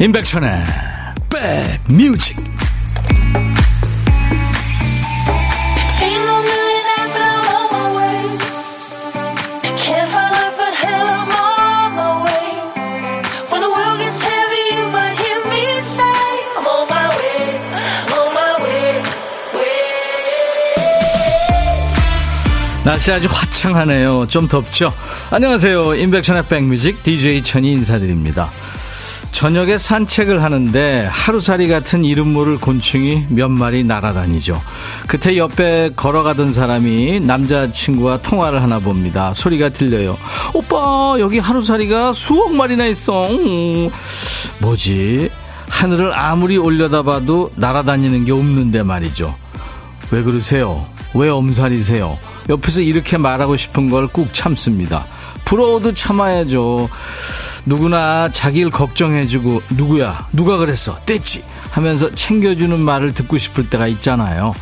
임백천의 백뮤직 날씨 아주 화창하네요. 좀 덥죠? 안녕하세요. 임백천의 백뮤직 DJ 천이 인사드립니다. 저녁에 산책을 하는데 하루살이 같은 이름 모를 곤충이 몇 마리 날아다니죠. 그때 옆에 걸어가던 사람이 남자친구와 통화를 하나 봅니다. 소리가 들려요. 오빠, 여기 하루살이가 수억 마리나 있어. 음. 뭐지? 하늘을 아무리 올려다봐도 날아다니는 게 없는데 말이죠. 왜 그러세요? 왜 엄살이세요? 옆에서 이렇게 말하고 싶은 걸 꾹 참습니다. 부러워도 참아야죠. 누구나 자기를 걱정해주고 누구야 누가 그랬어 뗐지 하면서 챙겨주는 말을 듣고 싶을 때가 있잖아요.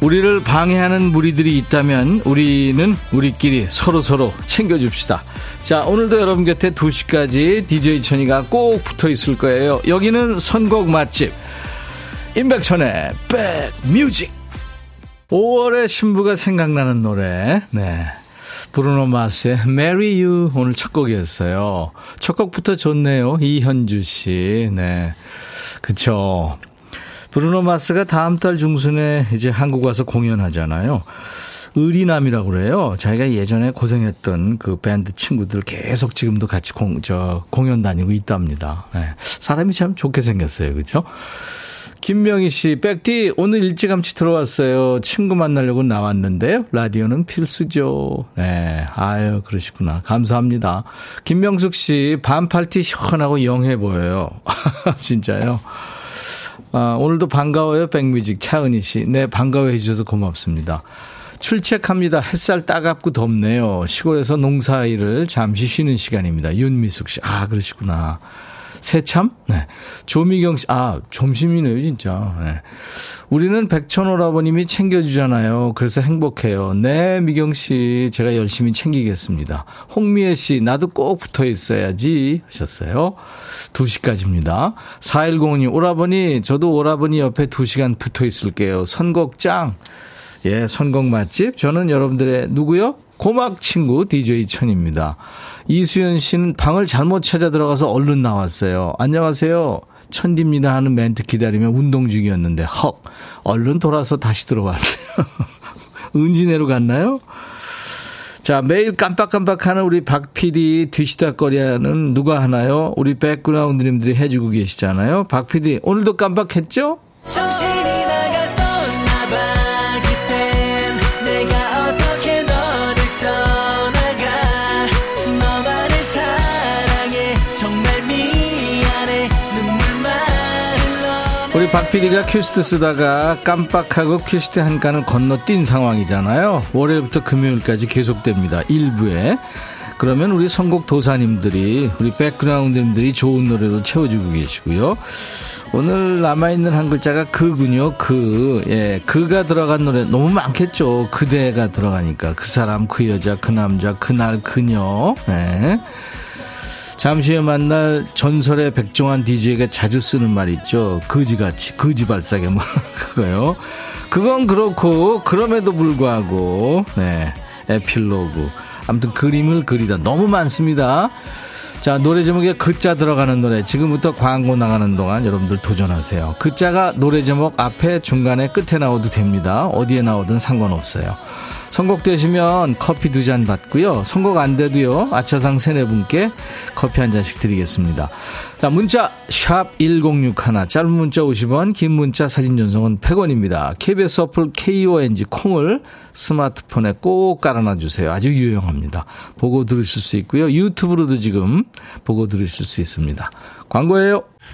우리를 방해하는 무리들이 있다면 우리는 우리끼리 서로서로 챙겨줍시다. 자, 오늘도 여러분 곁에 2시까지 DJ 천이가 꼭 붙어 있을 거예요. 여기는 선곡 맛집. 임백천의 백 뮤직. 5월의 신부가 생각나는 노래. 네. 브루노 마스의 Marry You 오늘 첫 곡이었어요. 첫 곡부터 좋네요. 이현주 씨. 네. 그쵸. 브루노 마스가 다음 달 중순에 이제 한국 와서 공연하잖아요. 의리남이라고 그래요. 자기가 예전에 고생했던 그 밴드 친구들 계속 지금도 같이 공, 저, 공연 다니고 있답니다. 네. 사람이 참 좋게 생겼어요. 그죠? 김명희 씨, 백디, 오늘 일찌감치 들어왔어요. 친구 만나려고 나왔는데요. 라디오는 필수죠. 네. 아유, 그러시구나. 감사합니다. 김명숙 씨, 반팔티 시원하고 영해 보여요. 진짜요? 아, 오늘도 반가워요. 백뮤직 차은희 씨. 네, 반가워 해 주셔서 고맙습니다. 출첵합니다. 햇살 따갑고 덥네요. 시골에서 농사 일을 잠시 쉬는 시간입니다. 윤미숙 씨. 아, 그러시구나. 새참? 네. 조미경 씨, 아, 점심이네요, 진짜. 네. 우리는 백천오라버님이 챙겨주잖아요. 그래서 행복해요. 네, 미경 씨, 제가 열심히 챙기겠습니다. 홍미애 씨, 나도 꼭 붙어 있어야지. 하셨어요. 2시까지입니다. 4105님, 오라버니, 저도 오라버니 옆에 2시간 붙어 있을게요. 선곡 짱. 예, 선곡 맛집. 저는 여러분들의 누구요? 고막 친구 DJ 천입니다. 이수연 씨는 방을 잘못 찾아 들어가서 얼른 나왔어요. 안녕하세요. 천디입니다 하는 멘트 기다리며 운동 중이었는데 헉 얼른 돌아서 다시 들어왔네요. 은진애로 갔나요? 자, 매일 깜빡깜빡하는 우리 박 PD 뒤시다거리하는 누가 하나요? 우리 백그라운드님들이 해주고 계시잖아요. 박 PD, 오늘도 깜빡했죠? 정신이 우리 박 PD가 큐시트 쓰다가 깜빡하고 큐시트 한 칸을 건너뛴 상황이잖아요. 월요일부터 금요일까지 계속됩니다. 일부에. 그러면 우리 선곡 도사님들이, 우리 백그라운드님들이 좋은 노래로 채워주고 계시고요. 오늘 남아있는 한 글자가 그군요, 그. 예, 그가 들어간 노래 너무 많겠죠. 그대가 들어가니까. 그 사람, 그 여자, 그 남자, 그날, 그녀. 예. 잠시 후에 만날 전설의 백종환 DJ가 자주 쓰는 말 있죠. 거지같이, 거지발사게 뭐, 그거요. 그건 그렇고, 그럼에도 불구하고, 네, 에필로그. 아무튼 그림을 그리다. 너무 많습니다. 자, 노래 제목에 글자 들어가는 노래. 지금부터 광고 나가는 동안 여러분들 도전하세요. 글자가 노래 제목 앞에, 중간에, 끝에 나오도 됩니다. 어디에 나오든 상관없어요. 선곡되시면 커피 두 잔 받고요. 선곡 안 돼도요. 아차상 세네 분께 커피 한 잔씩 드리겠습니다. 자, 문자 샵 1061, 짧은 문자 50원, 긴 문자 사진 전송은 100원입니다. KBS 어플 KONG 콩을 스마트폰에 꼭 깔아놔 주세요. 아주 유용합니다. 보고 들으실 수 있고요. 유튜브로도 지금 보고 들으실 수 있습니다. 광고예요.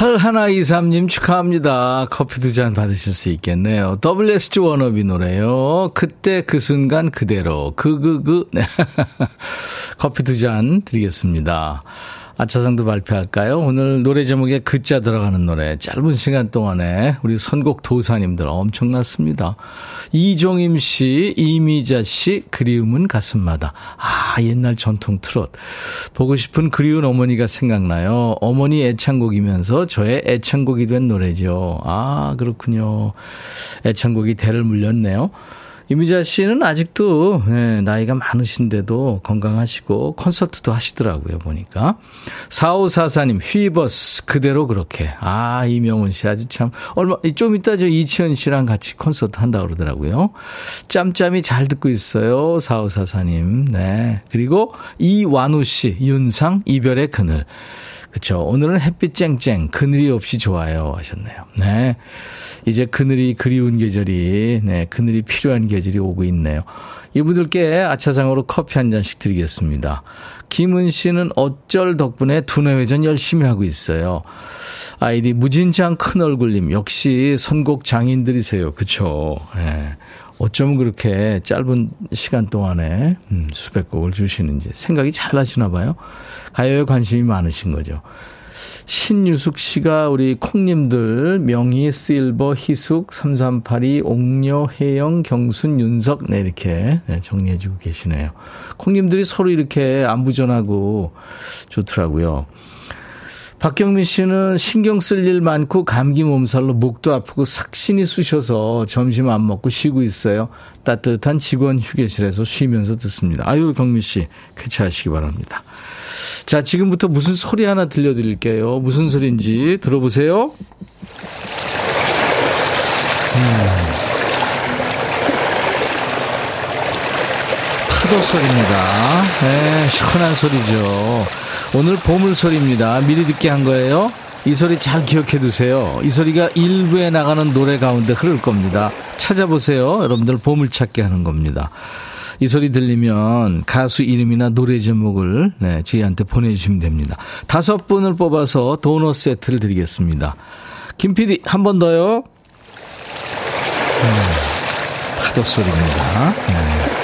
8123님 축하합니다. 커피 두 잔 받으실 수 있겠네요. WSG 워너비 노래요. 그때 그 순간 그대로. 그, 그, 그. 네. 커피 두 잔 드리겠습니다. 아차상도 발표할까요? 오늘 노래 제목에 그자 들어가는 노래 짧은 시간 동안에 우리 선곡 도사님들 엄청났습니다. 이종임 씨, 이미자 씨, 그리움은 가슴마다. 아, 옛날 전통 트롯. 보고 싶은 그리운 어머니가 생각나요. 어머니 애창곡이면서 저의 애창곡이 된 노래죠. 아, 그렇군요. 애창곡이 대를 물렸네요. 이미자 씨는 아직도 네, 나이가 많으신데도 건강하시고 콘서트도 하시더라고요, 보니까. 4544님, 휘버스 그대로 그렇게. 아, 이명훈 씨 아주 참 얼마 좀 이따 저 이치현 씨랑 같이 콘서트 한다 그러더라고요. 짬짬이 잘 듣고 있어요. 4544님. 네. 그리고 이완우 씨, 윤상 이별의 그늘. 그렇죠. 오늘은 햇빛 쨍쨍, 그늘이 없이 좋아요 하셨네요. 네. 이제 그늘이 그리운 계절이, 네, 그늘이 필요한 계절이 오고 있네요. 이분들께 아차상으로 커피 한 잔씩 드리겠습니다. 김은 씨는 어쩔 덕분에 두뇌회전 열심히 하고 있어요. 아이디 무진장 큰 얼굴님 역시 선곡 장인들이세요. 그쵸? 네. 어쩌면 그렇게 짧은 시간 동안에 음, 수백 곡을 주시는지 생각이 잘 나시나 봐요. 가요에 관심이 많으신 거죠. 신유숙 씨가 우리 콩님들 명희, 실버, 희숙, 3382, 옥녀, 혜영, 경순, 윤석 네 이렇게 네, 정리해 주고 계시네요. 콩님들이 서로 이렇게 안부전하고 좋더라고요. 박경민 씨는 신경 쓸 일 많고 감기 몸살로 목도 아프고 삭신이 쑤셔서 점심 안 먹고 쉬고 있어요. 따뜻한 직원 휴게실에서 쉬면서 듣습니다. 아유, 경민 씨, 쾌차하시기 바랍니다. 자, 지금부터 무슨 소리 하나 들려드릴게요. 무슨 소리인지 들어보세요. 음. 파도 소리입니다. 네, 시원한 소리죠. 오늘 보물 소리입니다. 미리 듣게 한 거예요. 이 소리 잘 기억해 두세요. 이 소리가 일부에 나가는 노래 가운데 흐를 겁니다. 찾아보세요. 여러분들 보물 찾게 하는 겁니다. 이 소리 들리면 가수 이름이나 노래 제목을 네, 저희한테 보내주시면 됩니다. 다섯 분을 뽑아서 도넛 세트를 드리겠습니다. 김 PD 한 번 더요. 음, 파도 소리입니다. 네.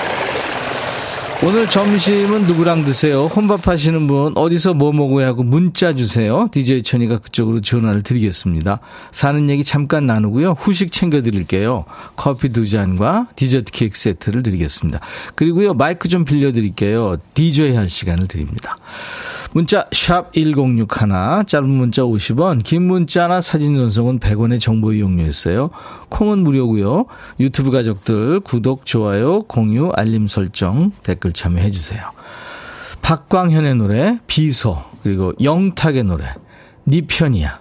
오늘 점심은 누구랑 드세요? 혼밥 하시는 분 어디서 뭐 먹어야 하고 문자 주세요. DJ 천이가 그쪽으로 전화를 드리겠습니다. 사는 얘기 잠깐 나누고요. 후식 챙겨 드릴게요. 커피 두 잔과 디저트 케이크 세트를 드리겠습니다. 그리고요. 마이크 좀 빌려 드릴게요. DJ 할 시간을 드립니다. 문자 1061, 짧은 문자 50원, 긴 문자나 사진 전송은 100원의 정보 이용료였어요. 콩은 무료고요. 유튜브 가족들 구독, 좋아요, 공유, 알림 설정, 댓글 참여해 주세요. 박광현의 노래 비서 그리고 영탁의 노래 니 편이야.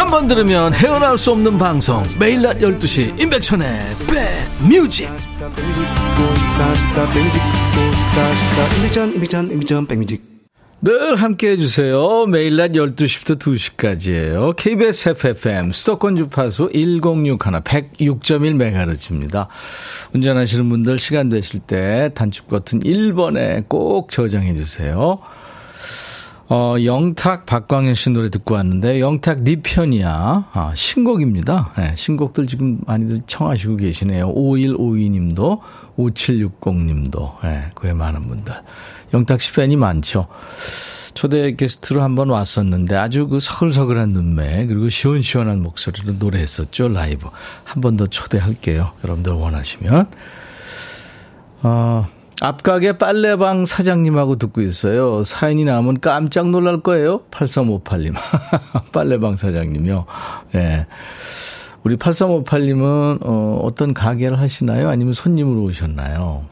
한 번 들으면 헤어나올 수 없는 방송 매일 낮 12시 임백천의 백뮤직 늘 함께 해 주세요. 매일 낮 12시부터 2시까지예요. KBS FFM 수도권 주파수 1061 106.1MHz입니다. 운전하시는 분들 시간 되실 때 단축 버튼 1번에 꼭 저장해 주세요. 어, 영탁 박광현 씨 노래 듣고 왔는데 영탁 네 편이야. 아, 신곡입니다. 네, 신곡들 지금 많이들 청하시고 계시네요. 5152님도 5760님도 네, 그에 많은 분들. 영탁 씨 팬이 많죠. 초대 게스트로 한번 왔었는데 아주 그 서글서글한 눈매 그리고 시원시원한 목소리로 노래했었죠 라이브 한 번 더 초대할게요 여러분들 원하시면 어, 앞가게 빨래방 사장님하고 듣고 있어요. 사연이 나오면 깜짝 놀랄 거예요. 8358님. 빨래방 사장님요. 예. 네. 우리 8358님은, 어, 어떤 가게를 하시나요? 아니면 손님으로 오셨나요?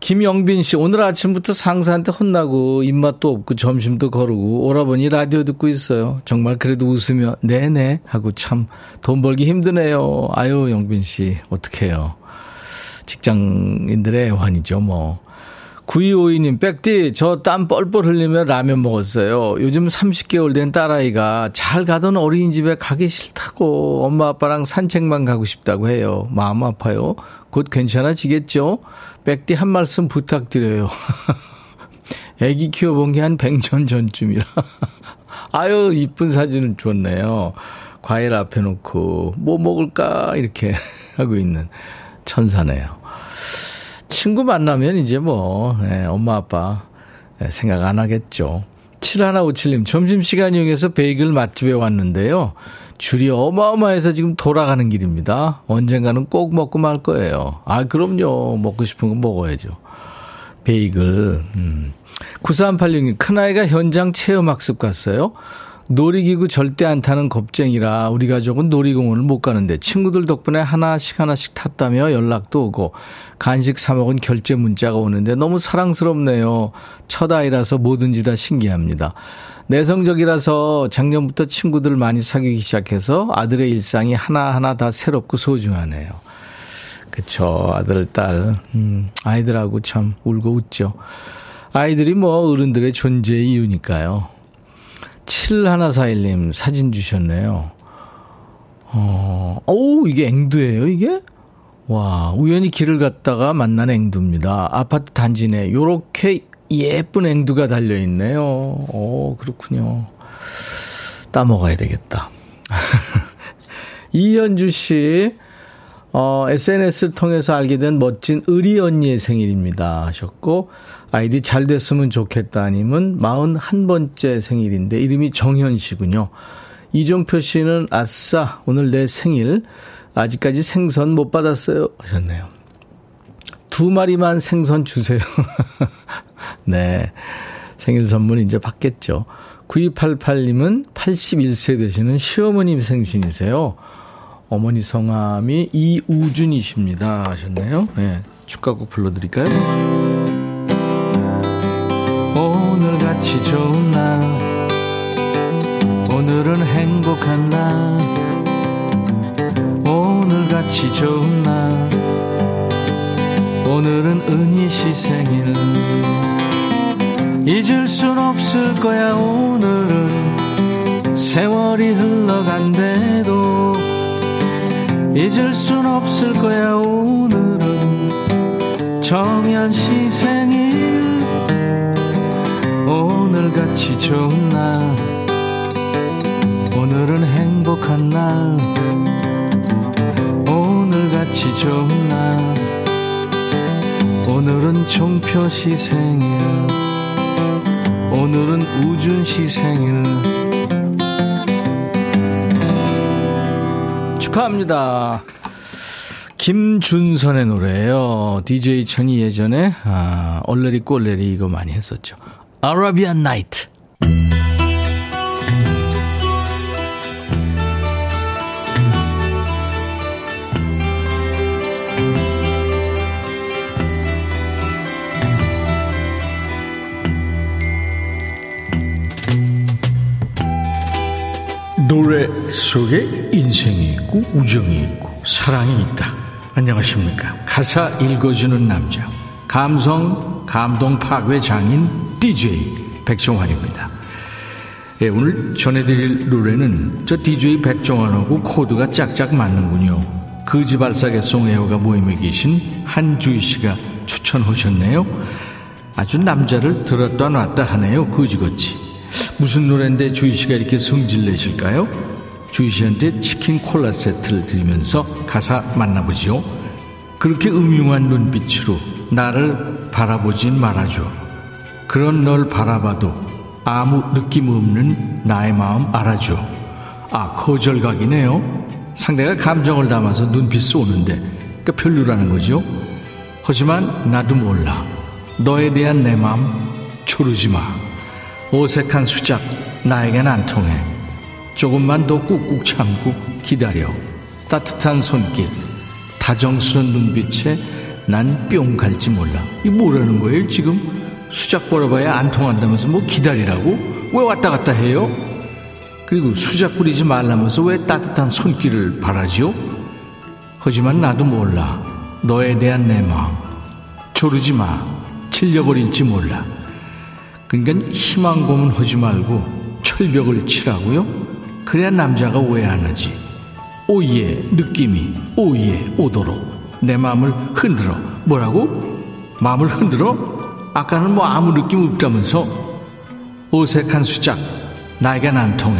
김영빈 씨, 오늘 아침부터 상사한테 혼나고 입맛도 없고 점심도 거르고 오라버니 라디오 듣고 있어요. 정말 그래도 웃으며 네네 하고 참 돈 벌기 힘드네요. 아유, 영빈 씨, 어떡해요. 직장인들의 애환이죠, 뭐. 9252님, 백디, 저 땀 뻘뻘 흘리며 라면 먹었어요. 요즘 30개월 된 딸아이가 잘 가던 어린이집에 가기 싫다고 엄마 아빠랑 산책만 가고 싶다고 해요. 마음 아파요. 곧 괜찮아지겠죠? 백디 한 말씀 부탁드려요. 애기 키워본 게 한 100년 전쯤이라. 아유, 이쁜 사진은 좋네요. 과일 앞에 놓고, 뭐 먹을까? 이렇게 하고 있는 천사네요. 친구 만나면 이제 뭐, 네, 엄마, 아빠 네, 생각 안 하겠죠. 7157님, 점심시간 이용해서 베이글 맛집에 왔는데요. 줄이 어마어마해서 지금 돌아가는 길입니다. 언젠가는 꼭 먹고 말 거예요. 아, 그럼요. 먹고 싶은 거 먹어야죠. 베이글. 음. 9386님, 큰아이가 현장 체험학습 갔어요. 놀이기구 절대 안 타는 겁쟁이라 우리 가족은 놀이공원을 못 가는데 친구들 덕분에 하나씩 하나씩 탔다며 연락도 오고 간식 사 먹은 결제 문자가 오는데 너무 사랑스럽네요. 첫 아이라서 뭐든지 다 신기합니다. 내성적이라서 작년부터 친구들 많이 사귀기 시작해서 아들의 일상이 하나하나 다 새롭고 소중하네요. 그쵸. 아들, 딸. 음, 아이들하고 참 울고 웃죠. 아이들이 뭐 어른들의 존재의 이유니까요. 7141님 사진 주셨네요. 어, 오, 이게 앵두예요, 이게? 와, 우연히 길을 갔다가 만난 앵두입니다. 아파트 단지 내 요렇게 예쁜 앵두가 달려 있네요. 오, 그렇군요. 따먹어야 되겠다. 이현주 씨, 어, SNS를 통해서 알게 된 멋진 의리 언니의 생일입니다. 하셨고, 아이디 잘 됐으면 좋겠다 님은 41번째 생일인데, 이름이 정현 씨군요. 이종표 씨는 아싸, 오늘 내 생일. 아직까지 생선 못 받았어요. 하셨네요. 두 마리만 생선 주세요. 네. 생일 선물 이제 받겠죠. 9288님은 81세 되시는 시어머님 생신이세요. 어머니 성함이 이우준이십니다. 하셨네요. 네. 축가곡 불러드릴까요? 오늘같이 좋은 날. 오늘은 행복한 날. 오늘같이 좋은 날. 오늘은 은희 씨 생일. 잊을 순 없을 거야 오늘은. 세월이 흘러간대도 잊을 순 없을 거야 오늘은. 정연 씨 생일 오늘같이 좋은 날 오늘은 행복한 날 오늘같이 좋은 날 오늘은 종표 씨 생일 오늘은 우준 씨 생일 축하합니다. 김준선의 노래예요. DJ 천이 예전에 아, 얼레리 꼴레리 이거 많이 했었죠. 아라비안 나이트. 노래 속에 인생이 있고 우정이 있고 사랑이 있다. 안녕하십니까. 가사 읽어주는 남자. 감성, 감동 파괴 장인 DJ 백종환입니다. 예, 오늘 전해드릴 노래는 저 DJ 백종환하고 코드가 짝짝 맞는군요. 그지발사계송 애호가 모임에 계신 한주희 씨가 추천하셨네요. 아주 남자를 들었다 놨다 하네요. 그지같이. 무슨 노래인데 주희 씨가 이렇게 성질 내실까요? 주희 씨한테 치킨 콜라 세트를 드리면서 가사 만나보죠. 그렇게 음흉한 눈빛으로 나를 바라보진 말아줘. 그런 널 바라봐도 아무 느낌 없는 나의 마음 알아줘. 아, 거절각이네요. 상대가 감정을 담아서 눈빛 쏘는데, 그러니까 별로라는 거죠. 하지만 나도 몰라. 너에 대한 내 마음 초르지 마. 어색한 수작 나에겐 안 통해 조금만 더 꾹꾹 참고 기다려 따뜻한 손길 다정스런 눈빛에 난 뿅 갈지 몰라. 이 뭐라는 거예요, 지금? 수작 벌어봐야 안 통한다면서 뭐 기다리라고? 왜 왔다 갔다 해요? 그리고 수작 부리지 말라면서 왜 따뜻한 손길을 바라지요? 하지만 나도 몰라. 너에 대한 내 마음. 조르지 마. 질려버릴지 몰라. 그러니까 희망 고문 하지 말고 철벽을 치라고요? 그래야 남자가 오해 안 하지. 오예 느낌이 오예 오도록 내 마음을 흔들어. 뭐라고? 마음을 흔들어? 아까는 뭐 아무 느낌 없다면서? 어색한 수작. 나에겐 안 통해.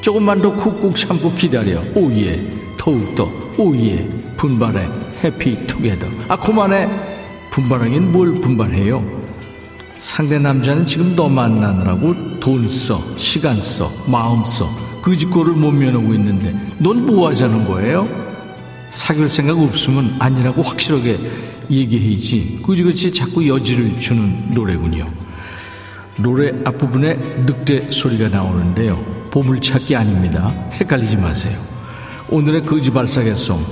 조금만 더 꾹꾹 참고 기다려. Oh yeah. 더욱더 oh yeah. 분발해. Happy together. 아, 그만해. 분발하긴 뭘 분발해요? 상대 남자는 지금 너 만나느라고 돈 써, 시간 써, 마음 써. 그 짓거리를 못 면하고 있는데 넌 뭐 하자는 거예요? 사귈 생각 없으면 아니라고 확실하게 얘기해야지. 그지그지 자꾸 여지를 주는 노래군요. 노래 앞부분에 늑대 소리가 나오는데요. 보물찾기 아닙니다. 헷갈리지 마세요. 오늘의 거지발사계송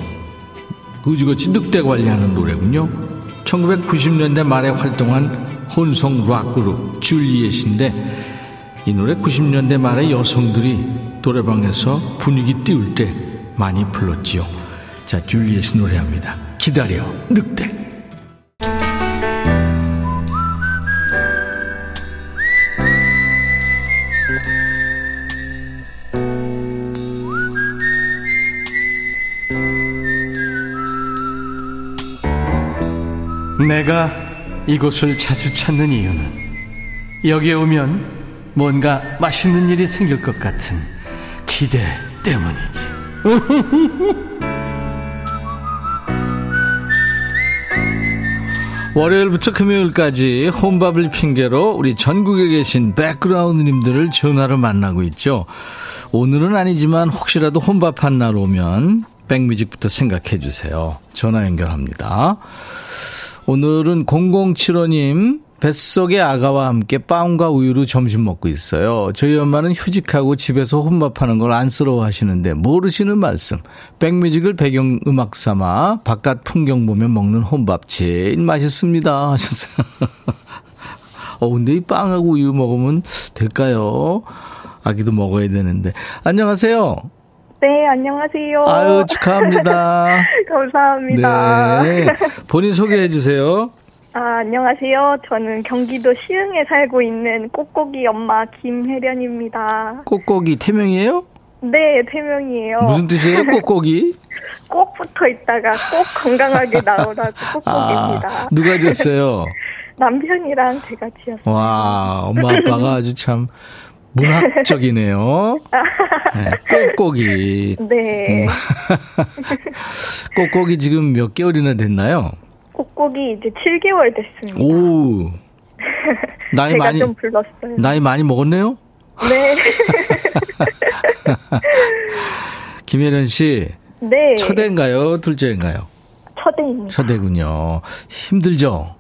거지같이 늑대 관리하는 노래군요. 1990년대 말에 활동한 혼성 락 그룹 줄리엣인데 이 노래 90년대 말에 여성들이 노래방에서 분위기 띄울 때 많이 불렀지요. 자, 줄리엣이 노래합니다. 기다려, 늑대. 내가 이곳을 자주 찾는 이유는 여기에 오면 뭔가 맛있는 일이 생길 것 같은 기대 때문이지. 월요일부터 금요일까지 혼밥을 핑계로 우리 전국에 계신 백그라운드님들을 전화로 만나고 있죠. 오늘은 아니지만 혹시라도 혼밥한 날 오면 백뮤직부터 생각해 주세요. 전화 연결합니다. 오늘은 0075님 뱃속의 아가와 함께 빵과 우유로 점심 먹고 있어요. 저희 엄마는 휴직하고 집에서 혼밥하는 걸 안쓰러워 하시는데 모르시는 말씀. 백뮤직을 배경 음악 삼아 바깥 풍경 보며 먹는 혼밥 제일 맛있습니다. 하셨어요. 어, 근데 이 빵하고 우유 먹으면 될까요? 아기도 먹어야 되는데. 안녕하세요. 네, 안녕하세요. 아유, 축하합니다. 감사합니다. 네. 본인 소개해 주세요. 아, 안녕하세요. 저는 경기도 시흥에 살고 있는 꽃고기 엄마 김혜련입니다. 꽃고기 태명이에요? 네, 태명이에요. 무슨 뜻이에요? 꽃고기? 꼭 붙어 있다가 꼭 건강하게 나오라고 꽃고기입니다. 아, 누가 졌어요? 남편이랑 제가 지었어요. 와, 엄마 아빠가 아주 참 문학적이네요. 네, 꽃고기. 네. 꽃고기 지금 몇 개월이나 됐나요? 꽃고기 이제 7개월 됐습니다. 오. 나이 많이 좀 불렀어요. 나이 많이 먹었네요. 네. 김혜련 씨 네. 첫애인가요? 둘째인가요? 첫애입니다. 첫애군요. 힘들죠?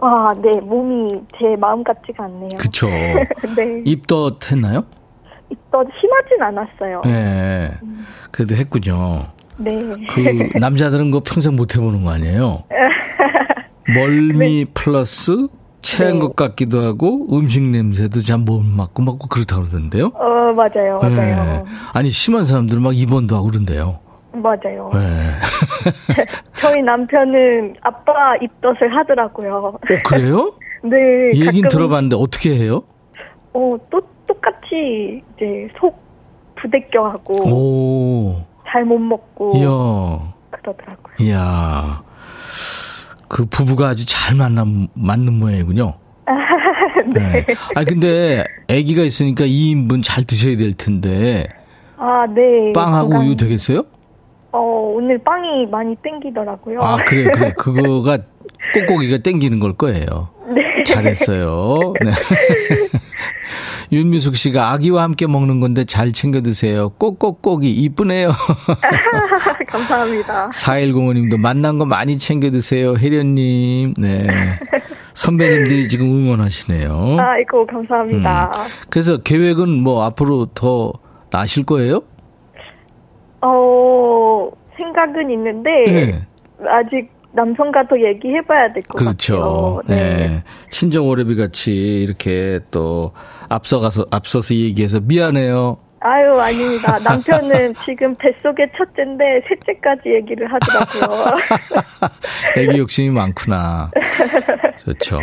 아, 네. 몸이 제 마음 같지가 않네요. 그쵸. 네. 입덧 했나요? 또 심하진 않았어요. 네. 그래도 했군요. 네. 그 남자들은 거 평생 못 해보는 거 아니에요? 멀미 플러스 체한 네. 것 같기도 하고 음식 냄새도 잘 못 맡고 맡고 그렇다고 그러던데요? 어, 맞아요. 맞아요. 네. 아니 심한 사람들은 막 입원도 하고 그런데요. 맞아요. 네. 저희 남편은 아빠 입덧을 하더라고요. 어 그래요? 네. 이 얘긴 가끔, 들어봤는데 어떻게 해요? 어, 또 똑같이 이제 속 부대껴하고 오, 잘못 먹고 이야, 그러더라고요. 이야. 그 부부가 아주 잘 만나, 맞는 모양이군요. 네. 아, 근데 아기가 있으니까 2인분 잘 드셔야 될 텐데, 아, 네. 빵하고 건강- 우유 되겠어요? 어, 오늘 빵이 많이 땡기더라고요. 아, 그래, 그래. 그거가 꼭고기가 땡기는 걸 거예요. 네. 잘했어요. 네. 윤미숙 씨가 아기와 함께 먹는 건데 잘 챙겨 드세요. 꼭꼭꼭이 이쁘네요. 감사합니다. 4105님도 만난 거 많이 챙겨 드세요. 혜련님. 네. 선배님들이 지금 응원하시네요. 아이고, 감사합니다. 음. 그래서 계획은 뭐 앞으로 더 나실 거예요? 어, 생각은 있는데, 네. 아직 남성과도 얘기해봐야 될것 그렇죠. 같아요. 네. 네. 친정 오래비 같이 이렇게 또 앞서가서 앞서서 얘기해서 미안해요. 아유, 아닙니다. 남편은 지금 뱃속의 첫째인데 셋째까지 얘기를 하더라고요. 애기 욕심이 많구나. 좋죠.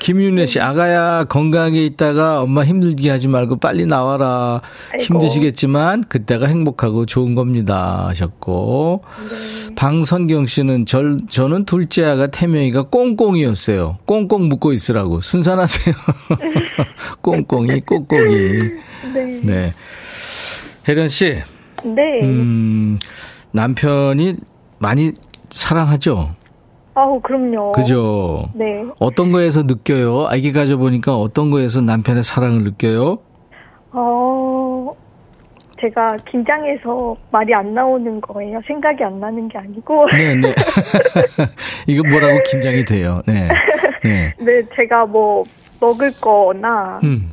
김윤혜 씨, 아가야 건강하게 있다가 엄마 힘들게 하지 말고 빨리 나와라. 아이고. 힘드시겠지만 그때가 행복하고 좋은 겁니다. 하셨고. 네. 방선경 씨는 절, 저는 둘째 아가 태명이가 꽁꽁이었어요. 꽁꽁 묶고 있으라고. 순산하세요. 꽁꽁이, 꼬꼬기. 네. 네. 혜련 씨. 네. 음, 남편이 많이 사랑하죠? 아우, 그럼요. 그죠? 네. 어떤 거에서 느껴요? 아기 가져보니까 어떤 거에서 남편의 사랑을 느껴요? 어, 제가 긴장해서 말이 안 나오는 거예요. 생각이 안 나는 게 아니고. 네 네. 이거 뭐라고 긴장이 돼요. 네. 네. 네, 제가 뭐 먹을 거나, 음.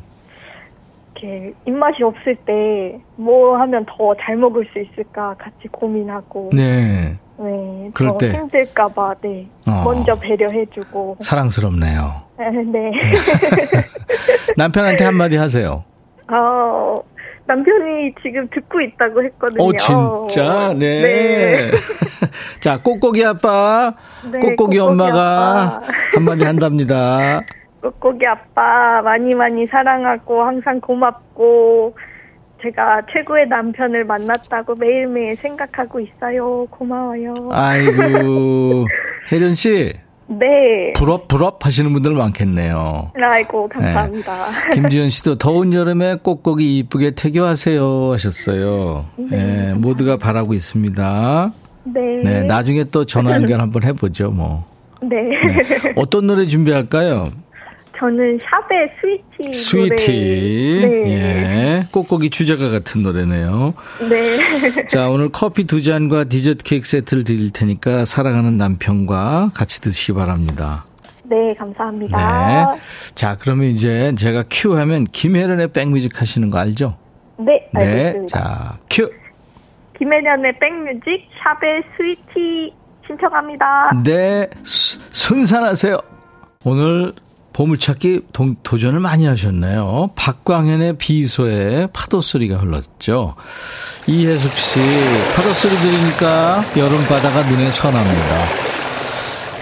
이렇게 입맛이 없을 때 뭐 하면 더 잘 먹을 수 있을까 같이 고민하고. 네. 네. 그럴 때 힘들까봐 네. 어. 먼저 배려해주고. 사랑스럽네요. 네. 네. 남편한테 한마디 하세요. 어, 남편이 지금 듣고 있다고 했거든요. 오, 진짜? 네. 네. 자, 꼬꼬기 아빠, 네, 꼬꼬기, 꼬꼬기 엄마가 아빠. 한마디 한답니다. 꼬꼬기 아빠 많이 많이 사랑하고 항상 고맙고 제가 최고의 남편을 만났다고 매일매일 생각하고 있어요. 고마워요. 아이고 혜련 씨. 네. 부럽 부럽 하시는 분들 많겠네요. 아이고 감사합니다. 네. 김지현 씨도 더운 여름에 꼭꼭이 이쁘게 태교하세요 하셨어요. 네, 네 모두가 바라고 있습니다. 네. 네. 나중에 또 전화 연결 한번 해보죠 뭐. 네. 네. 어떤 노래 준비할까요? 저는 샵의 스위티. 스위티. 네. 예. 꼭꼭이 주제가 같은 노래네요. 네. 자, 오늘 커피 두 잔과 디저트 케이크 세트를 드릴 테니까 사랑하는 남편과 같이 드시기 바랍니다. 네, 감사합니다. 네. 자, 그러면 이제 제가 큐 하면 김혜련의 백뮤직 하시는 거 알죠? 네, 네 알겠습니다. 네. 자, 큐. 김혜련의 백뮤직 샵의 Sweety 신청합니다. 네. 순산하세요. 오늘 보물찾기 동, 도전을 많이 하셨네요. 박광현의 비 속의 파도 소리가 흘렀죠. 이혜숙 씨, 파도 소리 들으니까 여름 바다가 눈에 선합니다.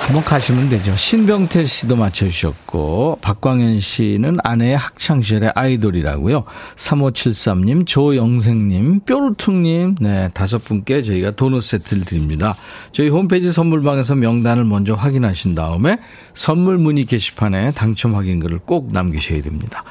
한번 가시면 되죠. 신병태 씨도 맞춰주셨고, 박광현 씨는 아내의 학창시절의 아이돌이라고요. 3573님, 조영생님, 뾰루퉁님, 네, 다섯 분께 저희가 도넛 세트를 드립니다. 저희 홈페이지 선물방에서 명단을 먼저 확인하신 다음에 선물 문의 게시판에 당첨 확인글을 꼭 남기셔야 됩니다.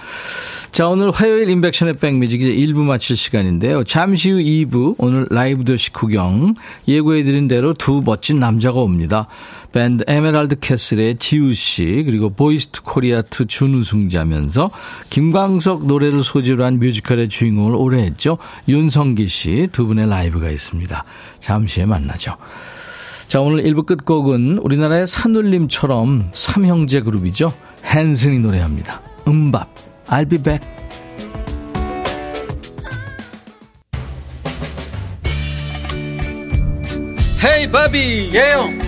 자, 오늘 화요일 임백천의 백뮤직 이제 1부 마칠 시간인데요. 잠시 후 2부, 오늘 라이브도 식후경 예고해드린 대로 두 멋진 남자가 옵니다. 밴드 에메랄드 캐슬의 지우 씨 그리고 보이스 코리아2 준우승자면서 김광석 노래를 소재로 한 뮤지컬의 주인공을 오래 했죠. 윤성기 씨 두 분의 라이브가 있습니다. 잠시 후에 만나죠. 자, 오늘 1부 끝곡은 우리나라의 산울림처럼 삼형제 그룹이죠. 헨슨이 노래합니다. 음밥. I'll be back. 헤이 바비 예영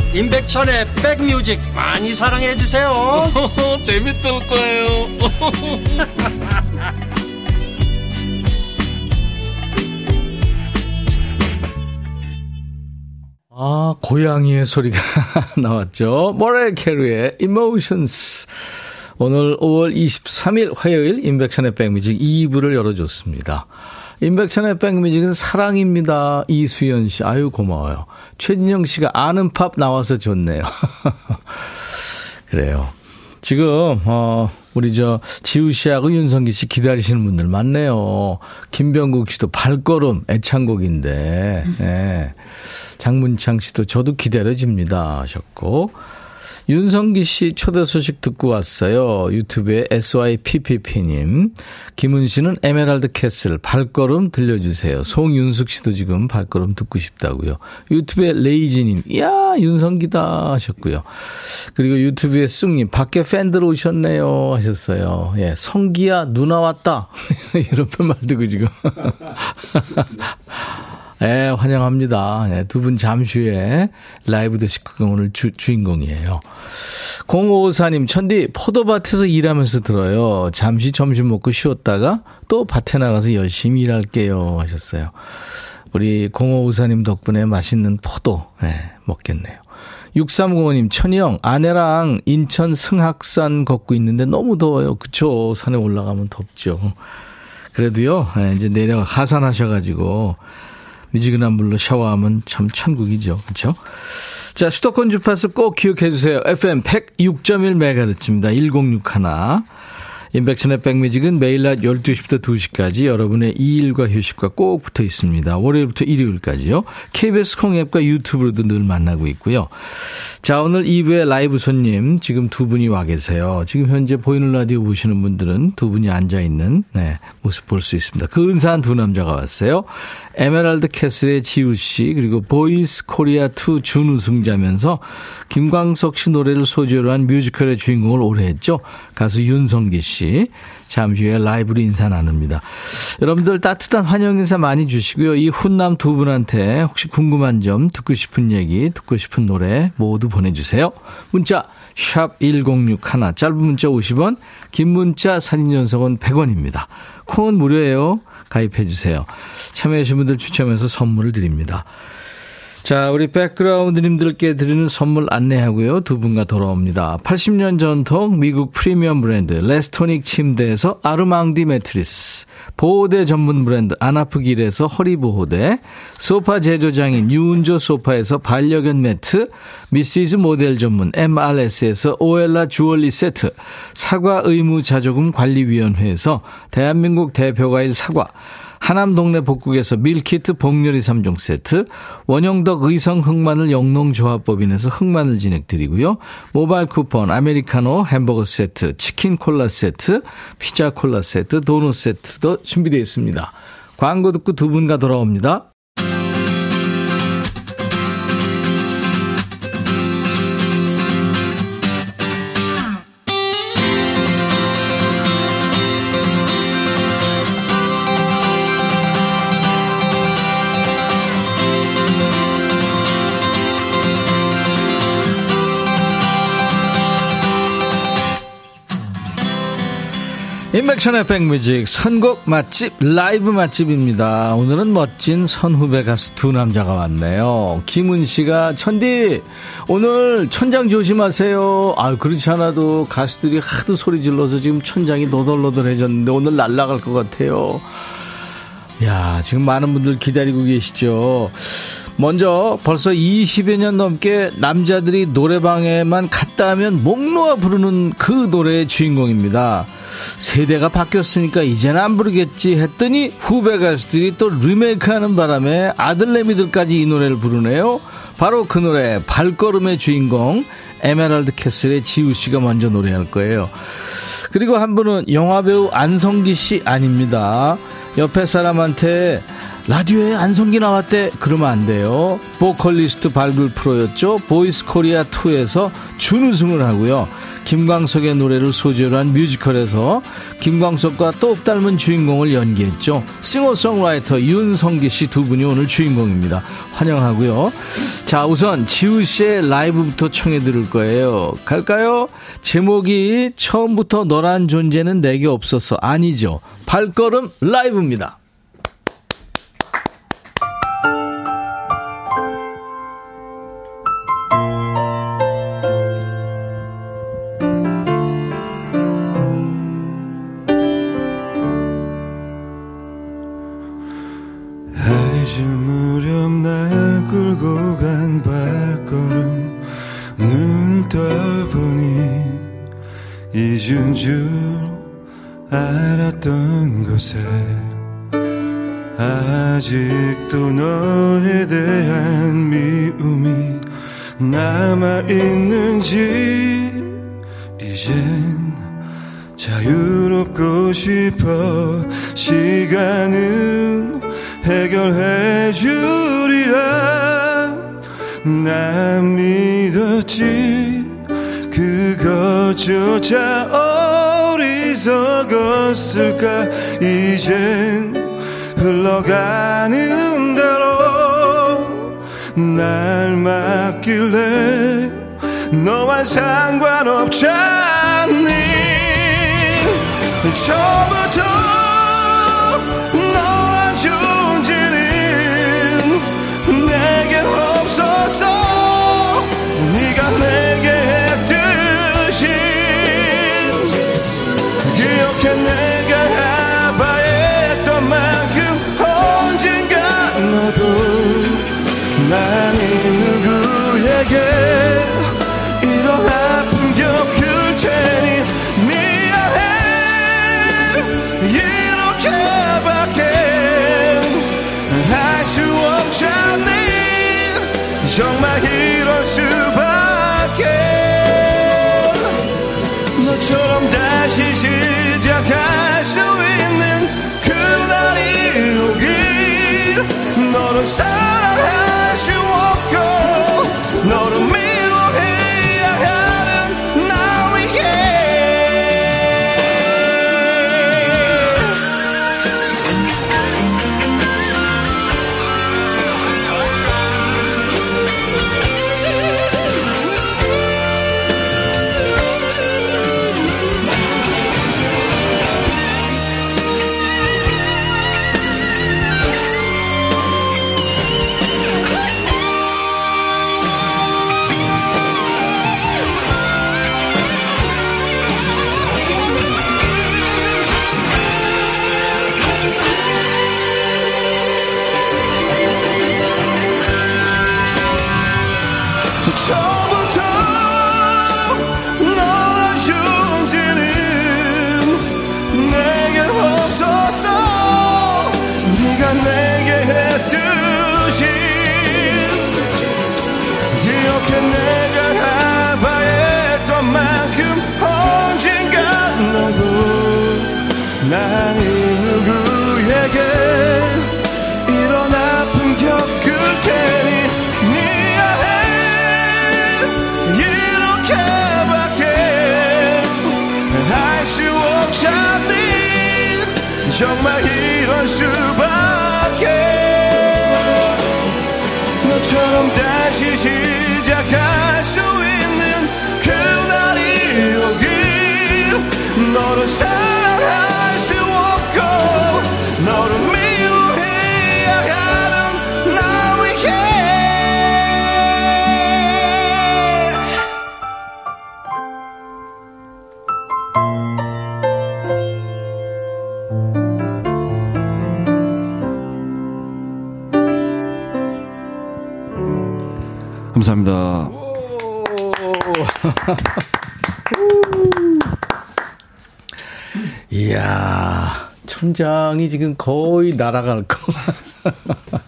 임백천의 백뮤직 많이 사랑해 주세요. 재밌을 거예요. 아, 고양이의 소리가 나왔죠. 모레 캐리의 Emotions. 오늘 5월 23일 화요일 인백천의 백뮤직 2부를 열어줬습니다. 인백천의 백뮤직은 사랑입니다. 이수연 씨. 아유, 고마워요. 최진영 씨가 아는 팝 나와서 좋네요. 그래요. 지금, 어, 우리 저, 지우 씨하고 윤성기 씨 기다리시는 분들 많네요. 김병국 씨도 발걸음 애창곡인데, 예. 네. 장문창 씨도 저도 기다려집니다. 하셨고, 윤성기 씨 초대 소식 듣고 왔어요. 유튜브에 SYPPP님. 김은 씨는 에메랄드 캐슬 발걸음 들려주세요. 송윤숙 씨도 지금 발걸음 듣고 싶다고요. 유튜브에 레이지님. 이야, 윤성기다 하셨고요. 그리고 유튜브에 쑥님. 밖에 팬들 오셨네요 하셨어요. 예, 성기야, 누나 왔다. 이런 말 듣고 지금. 네, 환영합니다. 네, 두분 잠시 후에 라이브 더시크가 오늘 주, 주인공이에요. 0554님, 천디, 포도밭에서 일하면서 들어요. 잠시 점심 먹고 쉬었다가 또 밭에 나가서 열심히 일할게요. 하셨어요. 우리 0554님 덕분에 맛있는 포도, 네, 먹겠네요. 6305님, 천희형, 아내랑 인천 승학산 걷고 있는데 너무 더워요. 그쵸. 산에 올라가면 덥죠. 그래도요, 네, 이제 내려 하산하셔가지고, 미지근한 물로 샤워하면 참 천국이죠. 그렇죠? 자, 수도권 주파수 꼭 기억해 주세요. FM 106.1MHz입니다. 1061. 인백션의 백뮤직은 매일 낮 12시부터 2시까지 여러분의 이일과 휴식과 꼭 붙어 있습니다. 월요일부터 일요일까지요. KBS 콩앱과 유튜브로도 늘 만나고 있고요. 자, 오늘 2부의 라이브 손님 지금 두 분이 와 계세요. 지금 현재 보이는 라디오 보시는 분들은 두 분이 앉아있는 네, 모습 볼 수 있습니다. 그 은사한 두 남자가 왔어요. 에메랄드 캐슬의 지우 씨 그리고 보이스 코리아 2 준우승자면서 김광석 씨 노래를 소재로 한 뮤지컬의 주인공을 오래 했죠. 가수 윤성기 씨. 잠시 후에 라이브로 인사 나눕니다. 여러분들 따뜻한 환영 인사 많이 주시고요. 이 훈남 두 분한테 혹시 궁금한 점, 듣고 싶은 얘기, 듣고 싶은 노래 모두 보내주세요. 문자 샵 1061, 짧은 문자 50원, 긴 문자 사진 전송은 100원입니다. 콩은 무료예요. 가입해 주세요. 참여해주신 분들 추첨해서 선물을 드립니다. 자, 우리 백그라운드님들께 드리는 선물 안내하고요. 두 분과 돌아옵니다. 80년 전통 미국 프리미엄 브랜드 레스토닉 침대에서 아르망디 매트리스, 보호대 전문 브랜드 아나프길에서 허리보호대, 소파 제조장인 유운조 소파에서 반려견 매트, 미시즈 모델 전문 MRS에서 오엘라 주얼리 세트, 사과 의무 자조금 관리위원회에서 대한민국 대표과일 사과, 하남 동네 복국에서 밀키트 복요리 3종 세트, 원형덕 의성 흑마늘 영농조합법인에서 흑마늘 진행 드리고요. 모바일 쿠폰, 아메리카노 햄버거 세트, 치킨 콜라 세트, 피자 콜라 세트, 도넛 세트도 준비되어 있습니다. 광고 듣고 두 분과 돌아옵니다. 인백천의 백뮤직 선곡 맛집 라이브 맛집입니다. 오늘은 멋진 선후배 가수 두 남자가 왔네요. 김은 씨가 천디 오늘 천장 조심하세요. 아 그렇지 않아도 가수들이 하도 소리 질러서 지금 천장이 노덜노덜해졌는데 오늘 날아갈 것 같아요. 야 지금 많은 분들 기다리고 계시죠. 먼저 벌써 20여 년 넘게 남자들이 노래방에만 갔다 하면 목 놓아 부르는 그 노래의 주인공입니다. 세대가 바뀌었으니까 이제는 안 부르겠지 했더니 후배 가수들이 또 리메이크하는 바람에 아들내미들까지 이 노래를 부르네요. 바로 그 노래 발걸음의 주인공 에메랄드 캐슬의 지우 씨가 먼저 노래할 거예요. 그리고 한 분은 영화배우 안성기 씨 아닙니다. 옆에 사람한테 라디오에 안성기 나왔대 그러면 안 돼요. 보컬리스트 발굴 프로였죠. 보이스 코리아 2에서 준우승을 하고요. 김광석의 노래를 소재로 한 뮤지컬에서 김광석과 똑 닮은 주인공을 연기했죠. 싱어송라이터 윤성기 씨 두 분이 오늘 주인공입니다. 환영하고요. 자, 우선 지우 씨의 라이브부터 청해 들을 거예요. 갈까요? 제목이 처음부터 너란 존재는 내게 없어서 아니죠. 발걸음 라이브입니다. 수밖에. 너처럼 다시 시작할 수 있는 그날이 오길 너를 사랑할 감사합니다. 이야, 천장이 지금 거의 날아갈 거.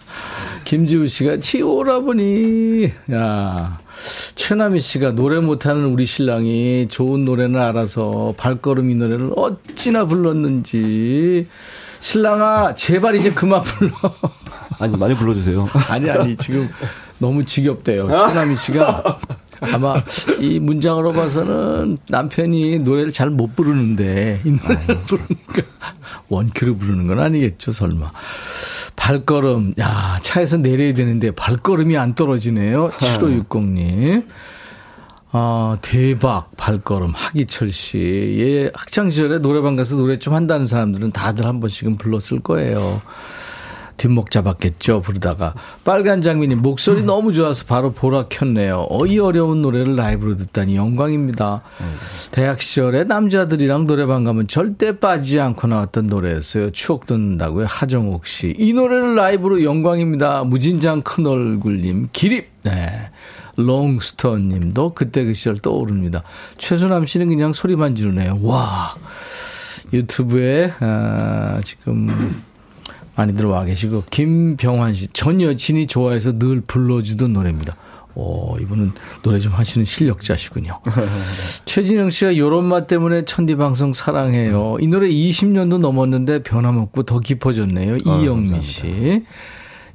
김지우 씨가 치오라버니. 야. 최남희 씨가 노래 못하는 우리 신랑이 좋은 노래는 알아서 발걸음 이 노래를 어찌나 불렀는지. 신랑아, 제발 이제 그만 불러. 아니, 많이 불러주세요. 아니, 아니, 지금 너무 지겹대요. 최남희 씨가. 아마 이 문장으로 봐서는 남편이 노래를 잘 못 부르는데 이 노래를 부르니까 원큐로 부르는 건 아니겠죠, 설마. 발걸음, 야, 차에서 내려야 되는데 발걸음이 안 떨어지네요. 7560님. 아, 대박, 발걸음, 하기철 씨. 예, 학창시절에 노래방 가서 노래 좀 한다는 사람들은 다들 한 번씩은 불렀을 거예요. 뒷목 잡았겠죠, 부르다가. 빨간 장미님, 목소리 너무 좋아서 바로 보라 켰네요. 어이 어려운 노래를 라이브로 듣다니 영광입니다. 대학 시절에 남자들이랑 노래방 가면 절대 빠지지 않고 나왔던 노래였어요. 추억 돋는다고요. 하정옥 씨. 이 노래를 라이브로 영광입니다. 무진장 큰 얼굴님. 기립. 네. 롱스톤 님도 그때 그 시절 떠오릅니다. 최순남 씨는 그냥 소리만 지르네요. 와. 유튜브에, 아, 지금, 많이 들어와 계시고 김병환 씨 전 여친이 좋아해서 늘 불러주던 노래입니다. 오, 이분은 노래 좀 하시는 실력자시군요. 최진영 씨가 요런 맛 때문에 천디 방송 사랑해요. 이 노래 20년도 넘었는데 변함없고 더 깊어졌네요. 아, 이영미 씨.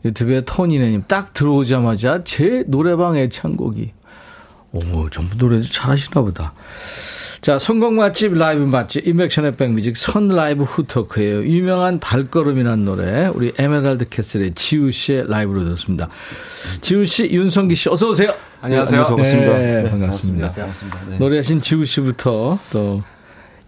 유튜브에 토니네님 딱 들어오자마자 제 노래방 애창곡이. 오, 전부 노래 잘하시나 보다. 자, 성공 맛집, 라이브 맛집, 임백천의 백뮤직, 선 라이브 후토크예요 유명한 발걸음이란 노래, 우리 에메랄드 캐슬의 지우 씨의 라이브로 들었습니다. 지우 씨, 윤성기 씨, 어서 오세요. 안녕하세요. 네, 반갑습니다. 네, 반갑습니다. 네, 반갑습니다. 네. 노래하신 지우 씨부터 또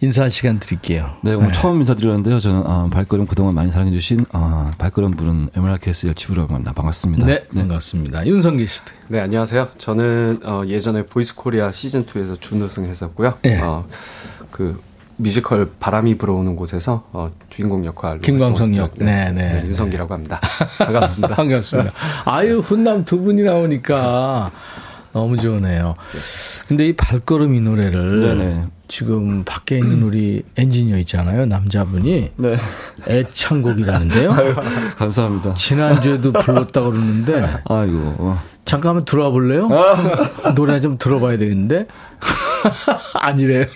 인사 시간 드릴게요. 네, 오늘 네. 처음 인사드렸는데요. 저는 어, 발걸음 그동안 많이 사랑해주신 어, 발걸음 부른 에메랄드 의 지우라고 합니다. 반갑습니다. 네, 네. 반갑습니다. 윤성기 씨도. 네, 안녕하세요. 저는 어, 예전에 보이스 코리아 시즌 2에서 준우승했었고요. 네. 어, 그 뮤지컬 바람이 불어오는 곳에서 어, 주인공 역할로 김광석 역, 네, 네, 네, 윤성기라고 합니다. 반갑습니다. 반갑습니다. 아유 훈남 두 분이 나오니까 너무 좋으네요. 근데 이 발걸음 이 노래를 네네. 지금 밖에 있는 우리 엔지니어 있잖아요. 남자분이. 네. 애창곡이라는데요. 아유, 감사합니다. 지난주에도 불렀다고 그러는데. 아이고. 잠깐만 들어와 볼래요? 아. 노래 좀 들어봐야 되겠는데. 아니래요.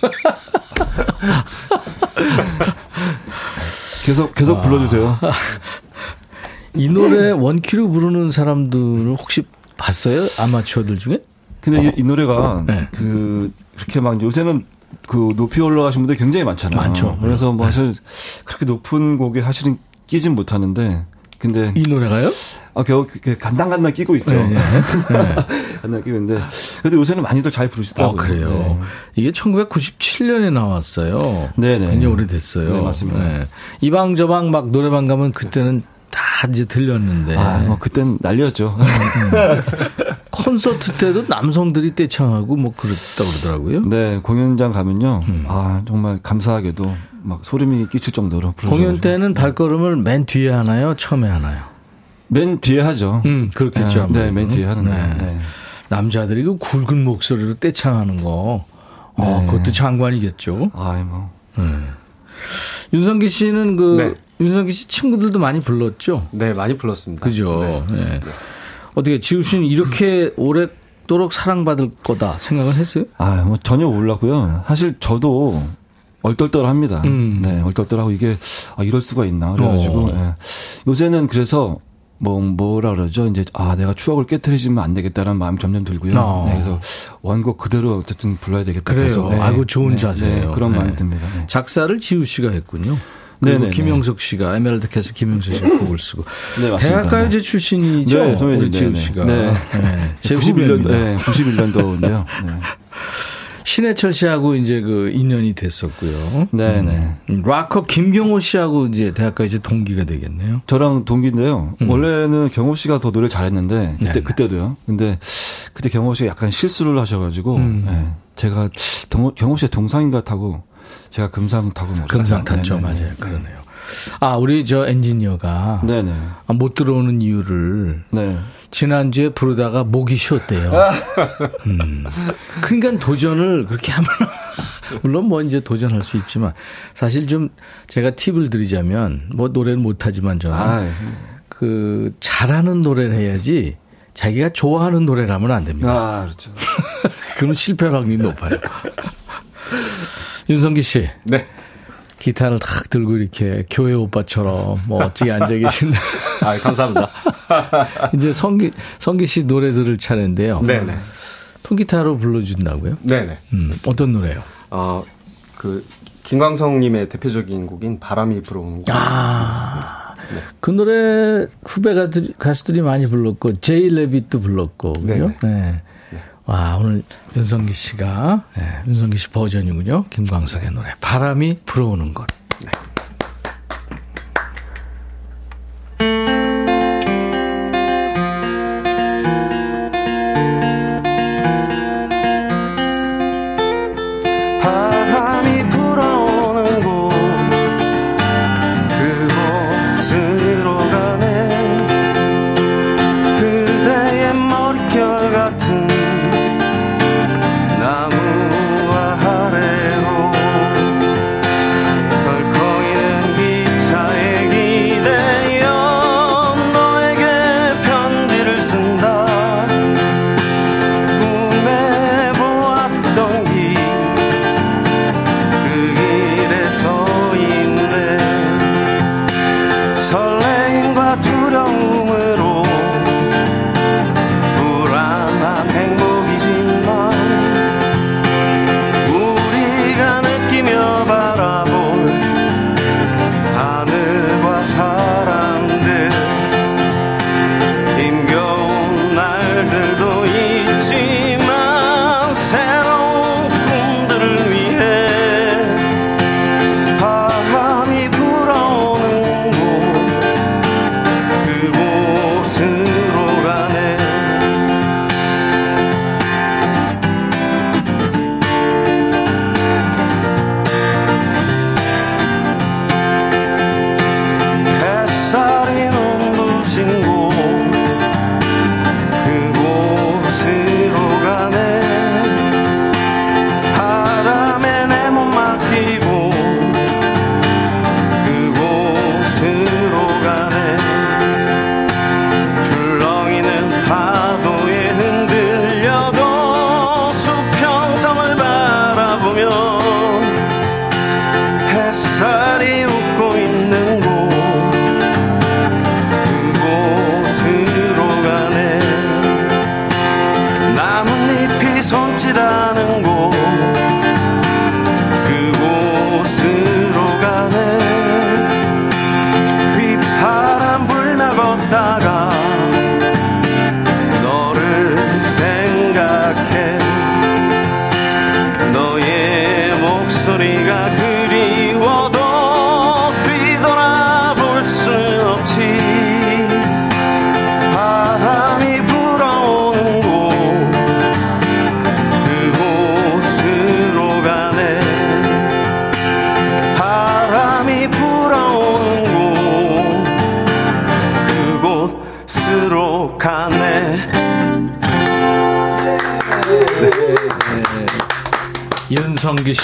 계속, 계속 아. 불러 주세요. 이 노래 원키로 부르는 사람들을 혹시 봤어요? 아마추어들 중에? 근데 이, 이 노래가 네. 그 그렇게 막 요새는 그 높이 올라가신 분들 굉장히 많잖아요. 많죠. 그래서 뭐 네. 사실 그렇게 높은 곡에 사실은 끼진 못하는데 근데 이 노래가요? 아, 겨우 간당간당 끼고 있죠. 네, 네. 간당 끼고 있는데 그래도 요새는 많이들 잘 부르시더라고요. 아, 그래요. 네. 이게 1997년에 나왔어요. 네, 네. 굉장히 오래됐어요. 네, 맞습니다. 네. 이방 저방 막 노래방 가면 그때는 다 이제 들렸는데. 아, 뭐 그땐 난리였죠. 콘서트 때도 남성들이 떼창하고 뭐 그랬다고 그러더라고요. 네, 공연장 가면요. 음. 아, 정말 감사하게도 막 소름이 끼칠 정도로 공연 때는 네. 발걸음을 맨 뒤에 하나요? 처음에 하나요? 맨 뒤에 하죠. 음, 그렇겠죠. 네, 네, 맨 뒤에 하는 네. 네. 남자들이 그 굵은 목소리로 떼창하는 거. 어, 네. 그것도 장관이겠죠. 아이 뭐. 네. 윤성기 씨는 그 윤성기 씨 친구들도 많이 불렀죠? 네, 많이 불렀습니다. 그죠. 네. 어떻게 지우 씨는 이렇게 오랫도록 사랑받을 거다 생각을 했어요? 아, 뭐 전혀 몰랐고요. 사실 저도 얼떨떨합니다. 음. 네, 얼떨떨하고 이게 아 이럴 수가 있나 그래가지고 네. 요새는 그래서 뭐 뭐라 그러죠 이제 아 내가 추억을 깨뜨리지면 안 되겠다는 마음이 점점 들고요. 어. 네, 그래서 원곡 그대로 어쨌든 불러야 되겠다. 그래요. 네. 아이고 좋은 네, 자세예요. 네, 그런 마음이 듭니다. 작사를 지우 씨가 했군요. 그리고 김영석 씨가 에메랄드 캐스 김영석 씨가 곡을 쓰고 네, 대학가요제 출신이죠. 네, 우리 지우 씨가. 네. 네. 91년도 네, 91년도인데요. 네. 신해철 씨하고 이제 그 인연이 됐었고요. 네, 네. 음, 락커 김경호 씨하고 이제 대학가요제 동기가 되겠네요. 저랑 동기인데요. 음. 원래는 경호 씨가 더 노래 잘했는데 그때 네. 그때도요. 근데 그때 경호 씨가 약간 실수를 하셔 가지고 음. 네. 제가 경호 씨의 동상인 것 같다고 제가 금상 타고 못 금상 탔죠. 네네. 맞아요. 그러네요. 아, 우리 저 엔지니어가 네네. 아, 못 들어오는 이유를 네. 지난주에 부르다가 목이 쉬었대요. 음. 그러니까 도전을 그렇게 하면 물론 뭐 이제 도전할 수 있지만 사실 좀 제가 팁을 드리자면 뭐 노래는 못하지만 저는 아, 그 잘하는 노래를 해야지 자기가 좋아하는 노래라면 안 됩니다. 아, 그렇죠. 그럼 실패 확률이 높아요. 윤성기 씨. 네. 기타를 탁 들고 이렇게 교회 오빠처럼 멋지게 앉아 계신데. 아, 감사합니다. 이제 성기, 성기 씨 노래 들을 차례인데요. 네네. 통기타로 불러준다고요? 네네. 음, 어떤 노래요? 어, 그, 김광석님의 대표적인 곡인 바람이 불어오는 곡. 아. 네. 그 노래 후배 가수들이 많이 불렀고, 제이 레빗도 불렀고, 그죠? 네. 와, 오늘 윤성기 씨가, 네, 윤성기 씨 버전이군요. 김광석의 노래. 바람이 불어오는 것.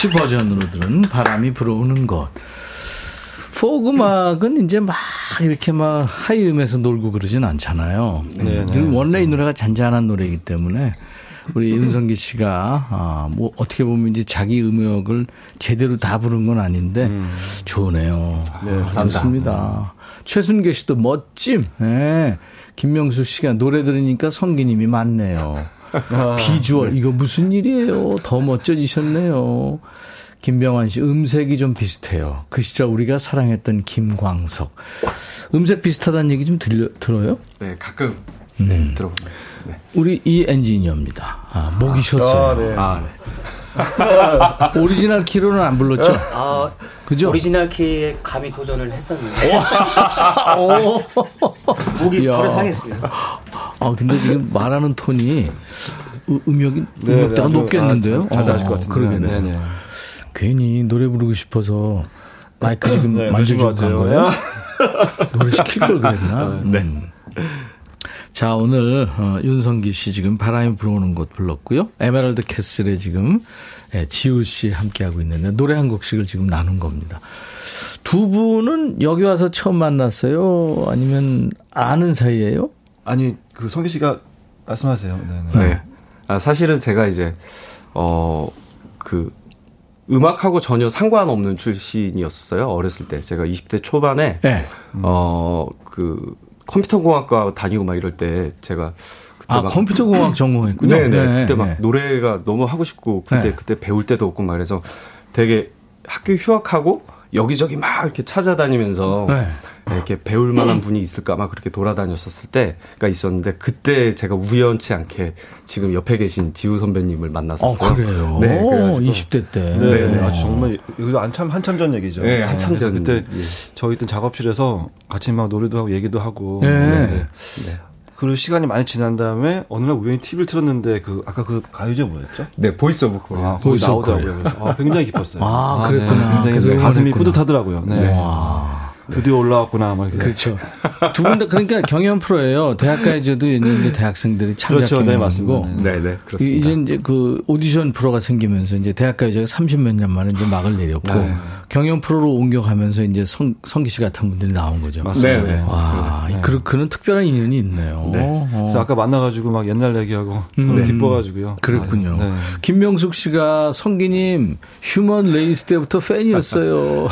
씨 버전으로 들은 바람이 불어오는 곳. 포크 음악은 이제 막 이렇게 막 하이 음에서 놀고 그러진 않잖아요. 네, 네. 음, 원래 이 노래가 잔잔한 노래이기 때문에 우리 윤성기 씨가 아, 뭐 어떻게 보면 이제 자기 음역을 제대로 다 부른 건 아닌데 좋으네요. 네, 아, 좋습니다. 최순계 씨도 멋짐. 네. 김명수 씨가 노래 들으니까 성기님이 많네요. 비주얼 이거 무슨 일이에요? 더 멋져지셨네요. 김병환 씨 음색이 좀 비슷해요. 그 시절 우리가 사랑했던 김광석. 음색 비슷하다는 얘기 좀 들려 들어요? 네, 가끔 음. 네, 들어봅니다. 네. 우리 이 엔지니어입니다. 아, 목이 쉬었어요. 아, 네. 오리지널 키로는 안 불렀죠? 아, 그죠? 오리지널 키에 감히 도전을 했었는데 오. 목이. 바로 상했습니다. 아, 근데 지금 말하는 톤이 음- 음역이 네, 음역대가 네, 높겠는데요? 아, 잘 나실 것 어, 같은데. 그러겠네요. 네, 네. 괜히 노래 부르고 싶어서 마이크 지금 네, 만져주고 간것 거예요? 노래 시킬 걸 그랬나? 네. 자, 오늘 어, 윤성기 씨 지금 바람이 불어오는 곳 불렀고요. 에메랄드 캐슬에 지금 예, 지우 씨 함께하고 있는데 노래 한 곡씩을 지금 나눈 겁니다. 두 분은 여기 와서 처음 만났어요? 아니면 아는 사이예요? 아니 그 성기 씨가 말씀하세요. 네, 네. 네. 아, 사실은 제가 이제 어 그 음악하고 전혀 상관없는 출신이었어요. 어렸을 때 제가 20대 초반에 네. 어그 컴퓨터 공학과 다니고 막 이럴 때 제가 그때 아, 막 컴퓨터 공학 전공했군요. 네네. 네, 그때 막 네. 노래가 너무 하고 싶고 그때 네. 그때 배울 때도 없고 막 그래서 되게 학교 휴학하고 여기저기 막 이렇게 찾아다니면서 네. 이렇게 배울 만한 분이 있을까 막 그렇게 돌아다녔었을 때가 있었는데 그때 제가 우연치 않게 지금 옆에 계신 지우 선배님을 어, 만났었어요. 그래요? 네, 그래가지고 20대 때. 네, 네. 네. 아주 정말 이거 한참 한참 전 얘기죠. 네, 한참 그래서 전, 그때 예. 저희 있던 작업실에서 같이 막 노래도 하고 얘기도 하고. 네. 그랬는데 네. 그 시간이 많이 지난 다음에 어느 날 우연히 TV를 틀었는데 그 아까 그 가요제 뭐였죠? 네, 보이스 오브 코리아. 아, 보이스 오브 나오더라고요. 그래서 아, 굉장히 기뻤어요. 아, 그랬구나. 굉장히 그래서 가슴이 응원했구나. 뿌듯하더라고요. 네. 와. 드디어 올라왔구나. 막. 그렇죠. 두 분 다 그러니까 경연 프로예요. 대학가요제도 이제 대학생들이 창작 그렇죠. 네, 경연이고. 맞습니다. 네. 네, 네, 그렇습니다. 이제 이제 그 오디션 프로가 생기면서 이제 대학가요제가 30몇 년 만에 이제 막을 내렸고 네. 경연 프로로 옮겨가면서 이제 성, 성기 씨 같은 분들이 나온 거죠. 맞습니다. 네, 네. 와, 이 그, 그는 특별한 인연이 있네요. 네. 어. 그래서 아까 만나가지고 막 옛날 얘기하고 음. 기뻐가지고요. 그랬군요. 아, 네. 김명숙 씨가 성기님 휴먼 레이스 때부터 팬이었어요.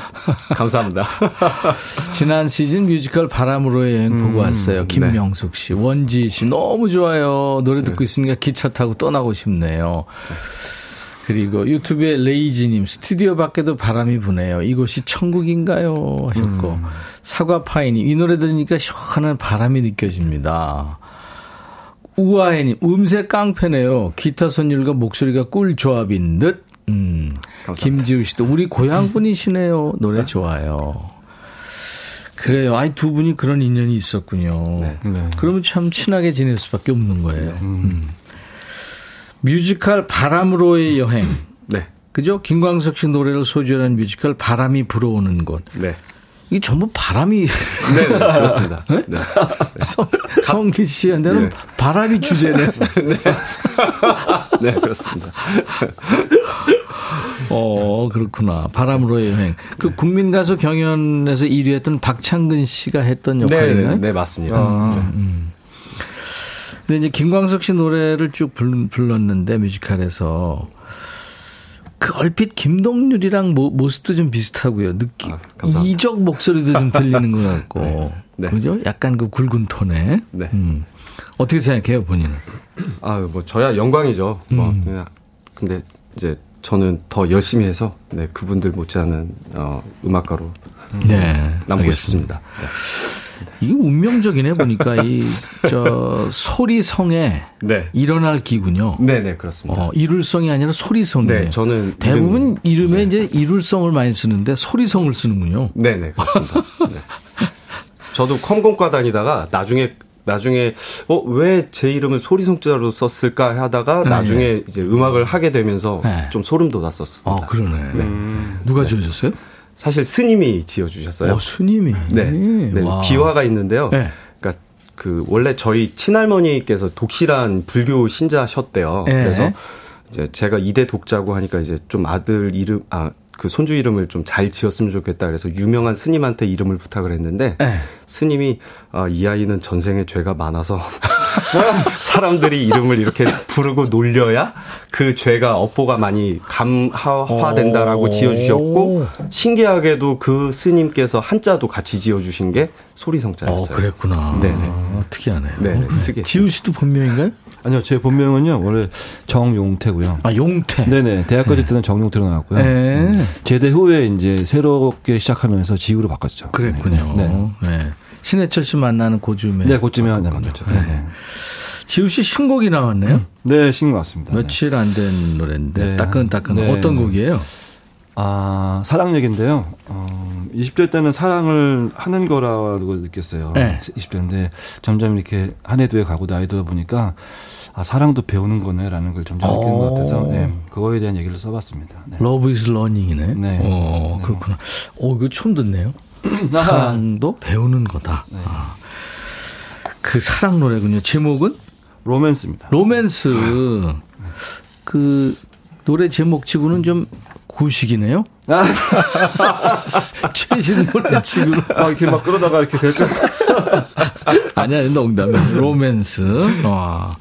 감사합니다. 지난 시즌 뮤지컬 바람으로의 여행 음, 보고 왔어요. 네. 김명숙 씨, 원지 씨 너무 좋아요. 노래 듣고 있으니까 기차 타고 떠나고 싶네요. 그리고 유튜브에 레이지님 스튜디오 밖에도 바람이 부네요. 이곳이 천국인가요? 하셨고 음. 사과파이님 이 노래 들으니까 시원한 바람이 느껴집니다. 우아해님, 음색 깡패네요. 기타 선율과 목소리가 꿀 조합인 듯. 음. 김지우 씨도 우리 고향 분이시네요. 노래 좋아요. 그래요. 아이, 두 분이 그런 인연이 있었군요. 네. 네. 그러면 참 친하게 지낼 수밖에 없는 거예요. 음. 음. 뮤지컬 바람으로의 여행. 네. 그죠? 김광석 씨 노래를 소재로 한 뮤지컬 바람이 불어오는 곳. 네. 이게 전부 바람이. 네, 네 그렇습니다. 네? 네. 성, 성기 씨한테는 네. 바람이 주제네. 네. 네, 그렇습니다. 어, 그렇구나. 바람으로의 여행. 그 국민가수 경연에서 1위 했던 박창근 씨가 했던 역할인가요? 네, 네, 맞습니다. 아, 음. 근데 이제 김광석 씨 노래를 쭉 불렀는데 뮤지컬에서 그 얼핏 김동률이랑 모, 모습도 좀 비슷하고요. 느낌. 아, 이적 목소리도 좀 들리는 것 같고. 네. 네. 그죠? 약간 그 굵은 톤에. 네. 음. 어떻게 생각해요, 본인은? 아, 뭐, 저야 영광이죠. 뭐, 음. 근데 이제 저는 더 열심히 해서, 네, 그분들 못지않은, 어, 음악가로. 네. 남고 알겠습니다. 싶습니다. 네. 이게 운명적이네 보니까 이 저 소리성에 네. 일어날 기군요. 네, 네 그렇습니다. 어, 이룰성이 아니라 소리성이에요. 네, 저는 대부분 이름, 에 네. 이제 이룰성을 많이 쓰는데 소리성을 쓰는군요. 네, 네 그렇습니다. 네. 저도 컴공과 다니다가 나중에 나중에 어 왜 제 이름을 소리성자로 썼을까 하다가 네. 나중에 이제 음악을 하게 되면서 네. 좀 소름 돋았었습니다. 아 그러네. 네. 음. 누가 지어줬어요? 사실 스님이 지어주셨어요. 어, 스님이. 네. 네. 비화가 있는데요. 네. 그러니까 그 원래 저희 친할머니께서 독실한 불교 신자셨대요. 네. 그래서 이제 제가 이대 독자고 하니까 이제 좀 아들 이름 아 그 손주 이름을 좀 잘 지었으면 좋겠다 그래서 유명한 스님한테 이름을 부탁을 했는데 네. 스님이 아, 이 아이는 전생에 죄가 많아서 사람들이 이름을 이렇게 부르고 놀려야 그 죄가 업보가 많이 감화된다라고 지어주셨고 신기하게도 그 스님께서 한자도 같이 지어주신 게 소리성자였어요. 어, 그랬구나. 네, 아, 특이하네요. 네, 네 특이. 지우 씨도 본명인가요? 아니요, 제 본명은요 원래 정용태고요. 아 용태. 네네 대학까지 네. 때는 정용태로 나왔고요. 네. 음. 제대 후에 이제 새롭게 시작하면서 지우로 바꿨죠. 그랬군요. 네. 네. 신해철 씨 만나는 고쯤에. 네, 고쯤에 만났죠. 네. 네. 지우 씨 신곡이 나왔네요. 네, 신곡 왔습니다. 며칠 안 된 노래인데 네. 따끈따끈 네. 어떤 곡이에요? 아 사랑 얘기인데요. 어, 20대 때는 사랑을 하는 거라고 느꼈어요. 네. 20대인데 점점 이렇게 한 해도 해 가고 나이 들어 보니까 아, 사랑도 배우는 거네라는 걸 점점 느끼는 것 같아서 네, 그거에 대한 얘기를 써봤습니다. 네. Love is learning이네. 네. 어, 네. 그렇구나. 오, 이거 처음 듣네요. 사랑도 배우는 거다. 네. 아. 그 사랑 노래군요. 제목은? 로맨스입니다. 로맨스. 그 노래 제목치고는 좀 구식이네요. 아. 최신 노래 치고로. 아, 이렇게 막 그러다가 이렇게 됐죠. 아니야, 농담이야. 로맨스. 와.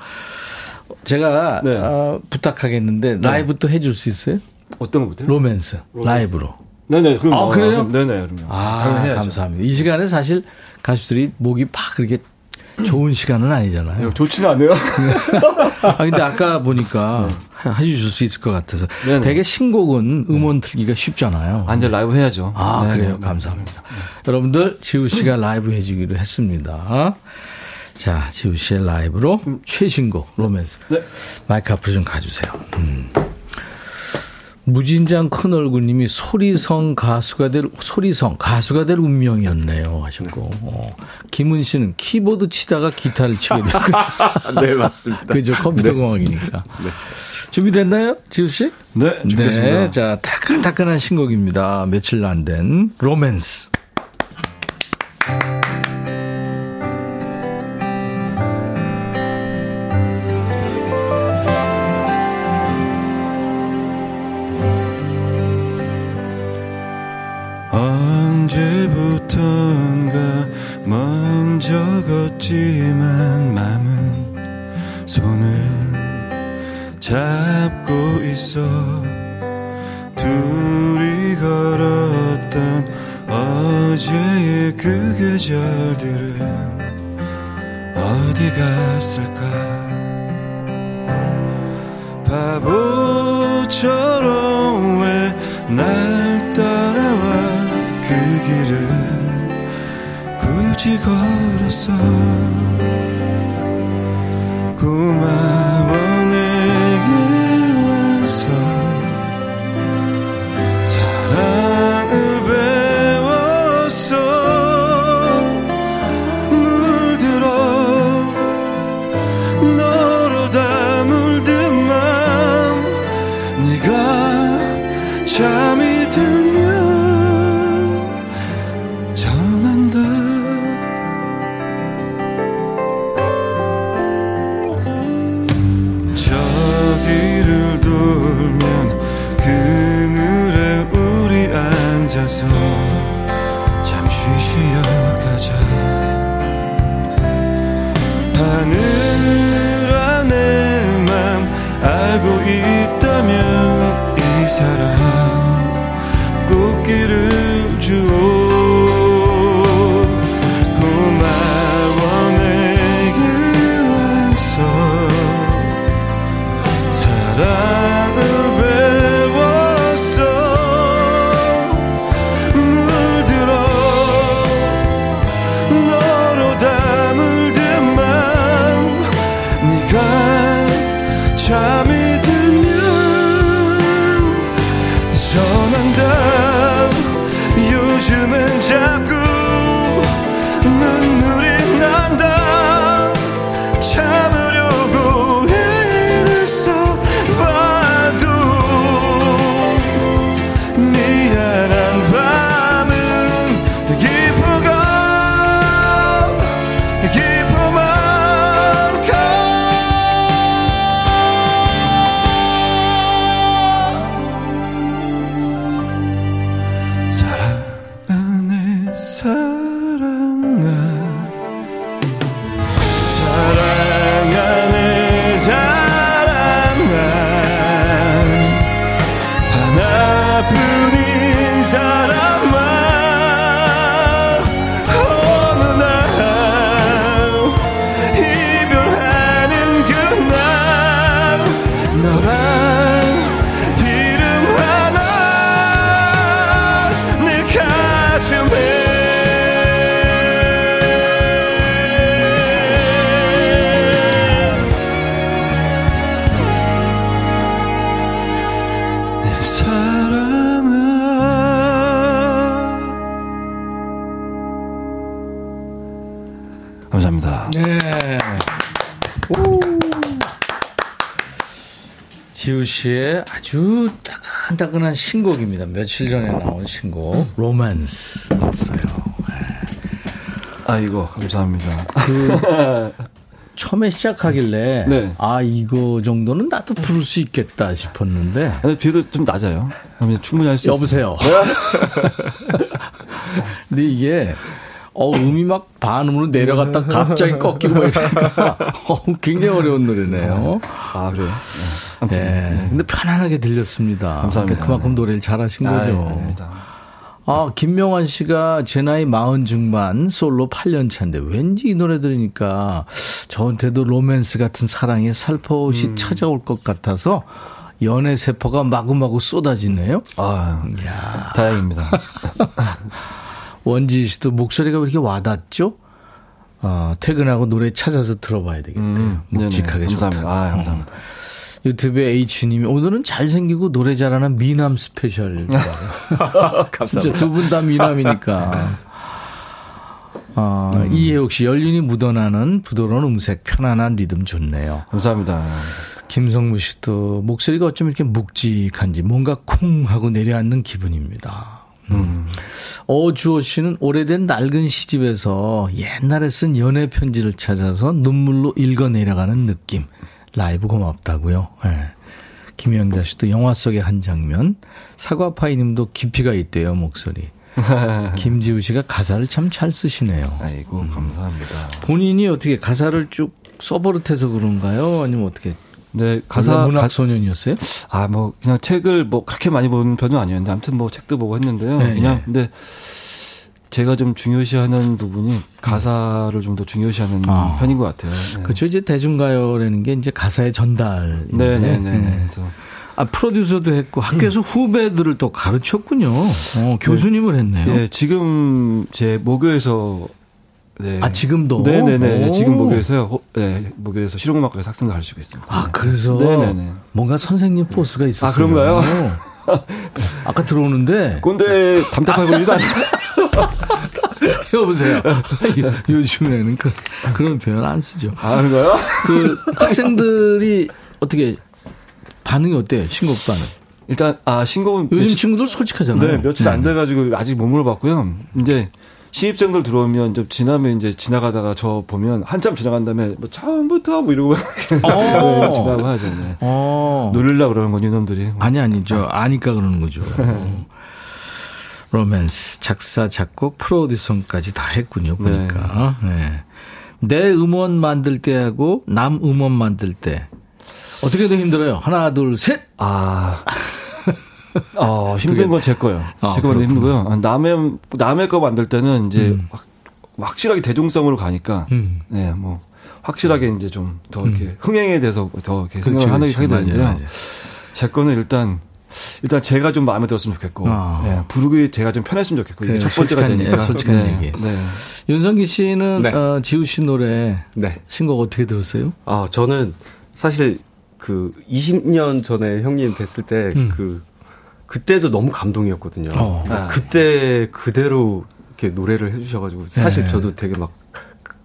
제가 네. 어, 부탁하겠는데 네. 라이브 또 해줄 수 있어요? 어떤 것부터? 로맨스, 로맨스. 라이브로. 네네. 그럼 아, 그래요? 네네. 그럼요. 아, 감사합니다. 이 시간에 사실 가수들이 목이 팍 그렇게 좋은 시간은 아니잖아요. 네, 좋지는 않아요. 아, 근데 아까 보니까 네. 해주실 수 있을 것 같아서. 네네. 되게 신곡은 음원 틀기가 쉽잖아요. 아, 이제 라이브 해야죠. 아, 네네. 그래요. 감사합니다. 여러분들, 지우 씨가 라이브 해주기로 했습니다. 자, 지우 씨의 라이브로 음. 최신곡 로맨스. 네. 마이크 앞으로 좀 가주세요. 음. 무진장 큰 얼굴님이 소리성 가수가 될 소리성 가수가 될 운명이었네요 하셨고 어. 김은 씨는 키보드 치다가 기타를 치게 됐고 네 맞습니다. 그죠 컴퓨터 네. 공학이니까 네. 준비됐나요 지우 씨? 네 준비됐습니다. 네, 자 따끈따끈한 신곡입니다. 며칠 안 된 로맨스. 언제부턴가 먼저 걷지만 맘은 손을 잡고 있어. 둘이 걸었던 어제의 그 계절들은 어디 갔을까? 바보처럼 So. 아주 따끈따끈한 신곡입니다. 며칠 전에 나온 신곡 로맨스 들었어요. 네. 아이고 감사합니다. 그 처음에 시작하길래 네. 아 이거 정도는 나도 부를 수 있겠다 싶었는데 뒤에도 좀 낮아요. 충분히 할 수 있어요. 여보세요. 근데 이게 어, 음이 막 반음으로 내려갔다 갑자기 꺾이고 막 이러니까 어, 굉장히 어려운 노래네요. 아, 그래요? 네. 네. 근데 편안하게 들렸습니다. 감사합니다. 그만큼 노래를 잘하신 아, 거죠. 네, 아, 김명환 씨가 제 나이 마흔 중반 솔로 8년 차인데 왠지 이 노래 들으니까 저한테도 로맨스 같은 사랑이 살포시 음. 찾아올 것 같아서 연애 세포가 마구마구 쏟아지네요. 아, 야. 다행입니다. 원지 씨도 목소리가 왜 이렇게 와닿죠? 어, 퇴근하고 노래 찾아서 들어봐야 되겠대요. 음, 묵직하게 좋다. 감사합니다. 아, 감사합니다. 유튜브에 H님이 오늘은 잘생기고 노래 잘하는 미남 special. 진짜 두분 다 미남이니까. 어, 음. 이해옥 씨, 연륜이 묻어나는 부드러운 음색, 편안한 리듬 좋네요. 감사합니다. 김성무 씨도 목소리가 어쩜 이렇게 묵직한지 뭔가 쿵 하고 내려앉는 기분입니다. 음. 어주호 씨는 오래된 낡은 시집에서 옛날에 쓴 연애 편지를 찾아서 눈물로 읽어 내려가는 느낌. 라이브 고맙다고요. 네. 김영자 씨도 영화 속의 한 장면. 사과파이 님도 깊이가 있대요, 목소리. 김지우 씨가 가사를 참 잘 쓰시네요. 아이고, 감사합니다. 본인이 어떻게 가사를 쭉 써버릇해서 그런가요? 아니면 어떻게 네, 가사 문학 소년이었어요? 아, 뭐 그냥 책을 뭐 그렇게 많이 보는 편은 아니었는데 아무튼 뭐 책도 보고 했는데요. 네, 그냥 네. 근데 제가 좀 중요시하는 부분이 가사를 좀 더 중요시하는 아. 편인 것 같아요. 네. 그렇죠. 이제 대중가요라는 게 이제 가사의 전달인데. 네네네. 네, 네. 그래서 아, 프로듀서도 했고 학교에서 음. 후배들을 또 가르쳤군요. 어, 교수님을 했네요. 네, 지금 제 모교에서 네. 아 지금도 네네네 지금 목요에서요 네 목요에서 실용음악과 학생도 가르치고 있습니다. 아 그래서 네네네 뭔가 선생님 포스가 있었어요. 아 그런가요? 아까 들어오는데 꼰대 담탁해 보이지도 않아요. 여보세요. 요즘에는 그, 그런 표현 안 쓰죠. 아 그런가요? 그 학생들이 어떻게 반응이 어때요? 신곡 반응? 일단 아 신곡은 요즘 며칠, 친구들 솔직하잖아요. 네 며칠 안 네. 돼가지고 아직 못 물어봤고요. 이제 신입생들 들어오면 좀 지나면 이제 지나가다가 저 보면 한참 지나간 다음에 뭐 처음부터 뭐 이러고 네, 지나고 하죠. 네. 어. 놀릴라 그러는 건 이놈들이. 아니 아니죠. 아니까 그러는 거죠. 로맨스 작사 작곡 프로듀서까지 다 했군요. 보니까. 네. 네. 내 음원 만들 때하고 남 음원 만들 때 어떻게 더 힘들어요? 하나 둘 셋. 아 어, 힘든 건 제 거예요. 아, 제 거만 힘들고요. 남의 남의 거 만들 때는 이제 음. 확, 확실하게 대중성으로 가니까 음. 네, 뭐 확실하게 이제 좀 더 이렇게 음. 흥행에 대해서 더 이렇게 생각을 하게 되는데요. 제 거는 일단 일단 제가 좀 마음에 들었으면 좋겠고 아. 네, 부르기 제가 좀 편했으면 좋겠고 이게 첫 번째가 되니까 예, 솔직한 네, 얘기. 네. 윤성기 씨는 네. 어, 지우 씨 노래 네. 신곡 어떻게 들었어요? 아 저는 사실 그 20년 전에 형님 뵀을 때그 음. 그, 그때도 너무 감동이었거든요. 어. 아. 그때 그대로 이렇게 노래를 해주셔가지고 사실 네. 저도 되게 막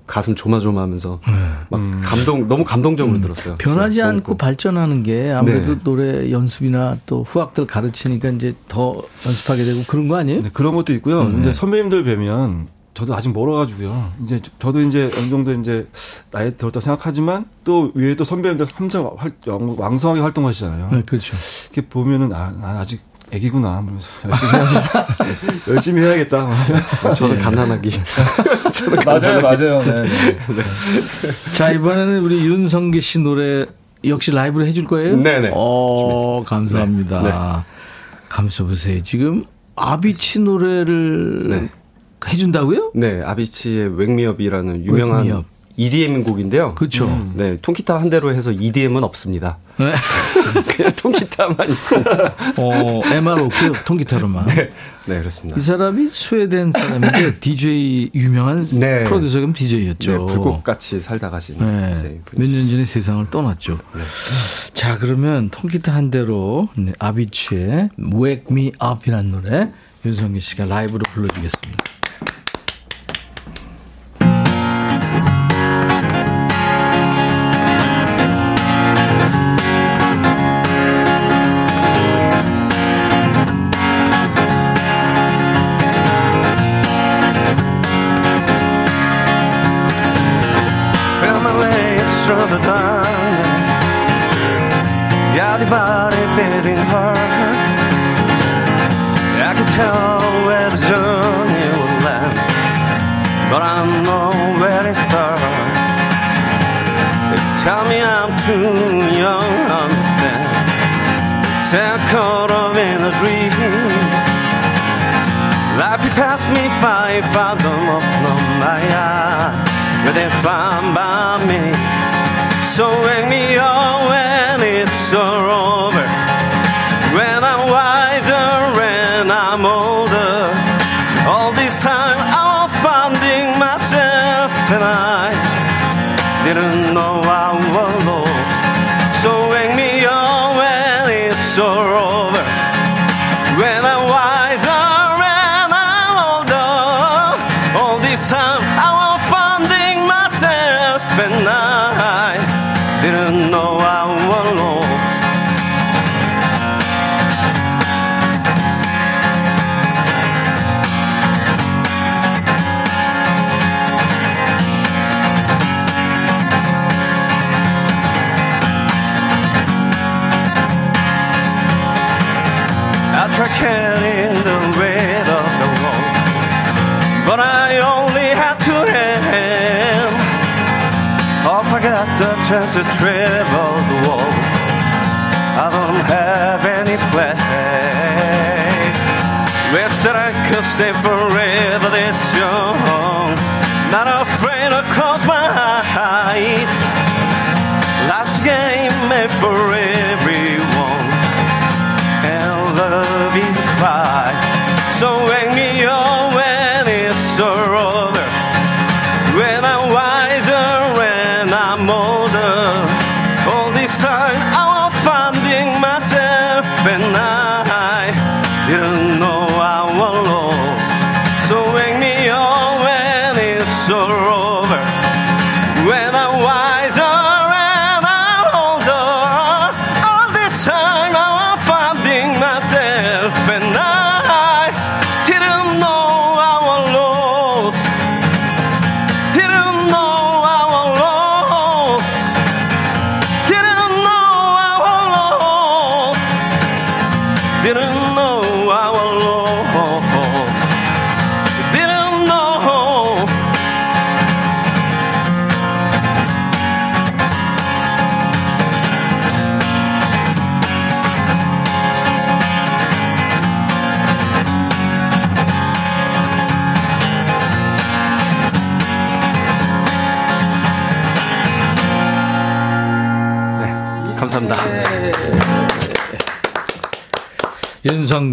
가슴 조마조마하면서 네. 막 음. 감동 너무 감동적으로 음. 들었어요. 변하지 않고 너무. 발전하는 게 아무래도 네. 노래 연습이나 또 후학들 가르치니까 이제 더 연습하게 되고 그런 거 아니에요? 네, 그런 것도 있고요. 음. 근데 선배님들 뵈면 저도 아직 멀어가지고요. 이제 저도 이제 어느 정도 이제 나이 들었다 생각하지만 또 위에 또 선배님들 함정 왕성하게 활동하시잖아요. 네, 그렇죠. 이렇게 보면은 아, 아직 애기구나. 하면서 열심히 해야지. 열심히 해야겠다. 저는 갓난아기. 저는 맞아요, 맞아요. 네, 네. 네. 자, 이번에는 우리 윤성기 씨 노래 역시 라이브로 해줄 거예요? 네네. 어, 감사합니다. 네. 네. 감사 보세요. 지금 아비치 노래를 네. 해준다고요? 네, 아비치의 웽미업이라는 유명한 웽미업. EDM 곡인데요. 그렇죠. 음. 네, 통기타 한 대로 해서 EDM은 없습니다. 네. 그냥 통기타만 있습니다. 어, MR 없고요. 통기타로만. 네. 네, 그렇습니다. 이 사람이 스웨덴 사람인데 DJ 유명한 네. 프로듀서 겸 DJ였죠. 네, 불꽃같이 살다 가신 네. 몇년 전에 세상을 떠났죠. 네. 자, 그러면 통기타 한 대로 네, 아비치의 Wake Me Up이라는 노래 윤성기 씨가 라이브로 불러주겠습니다.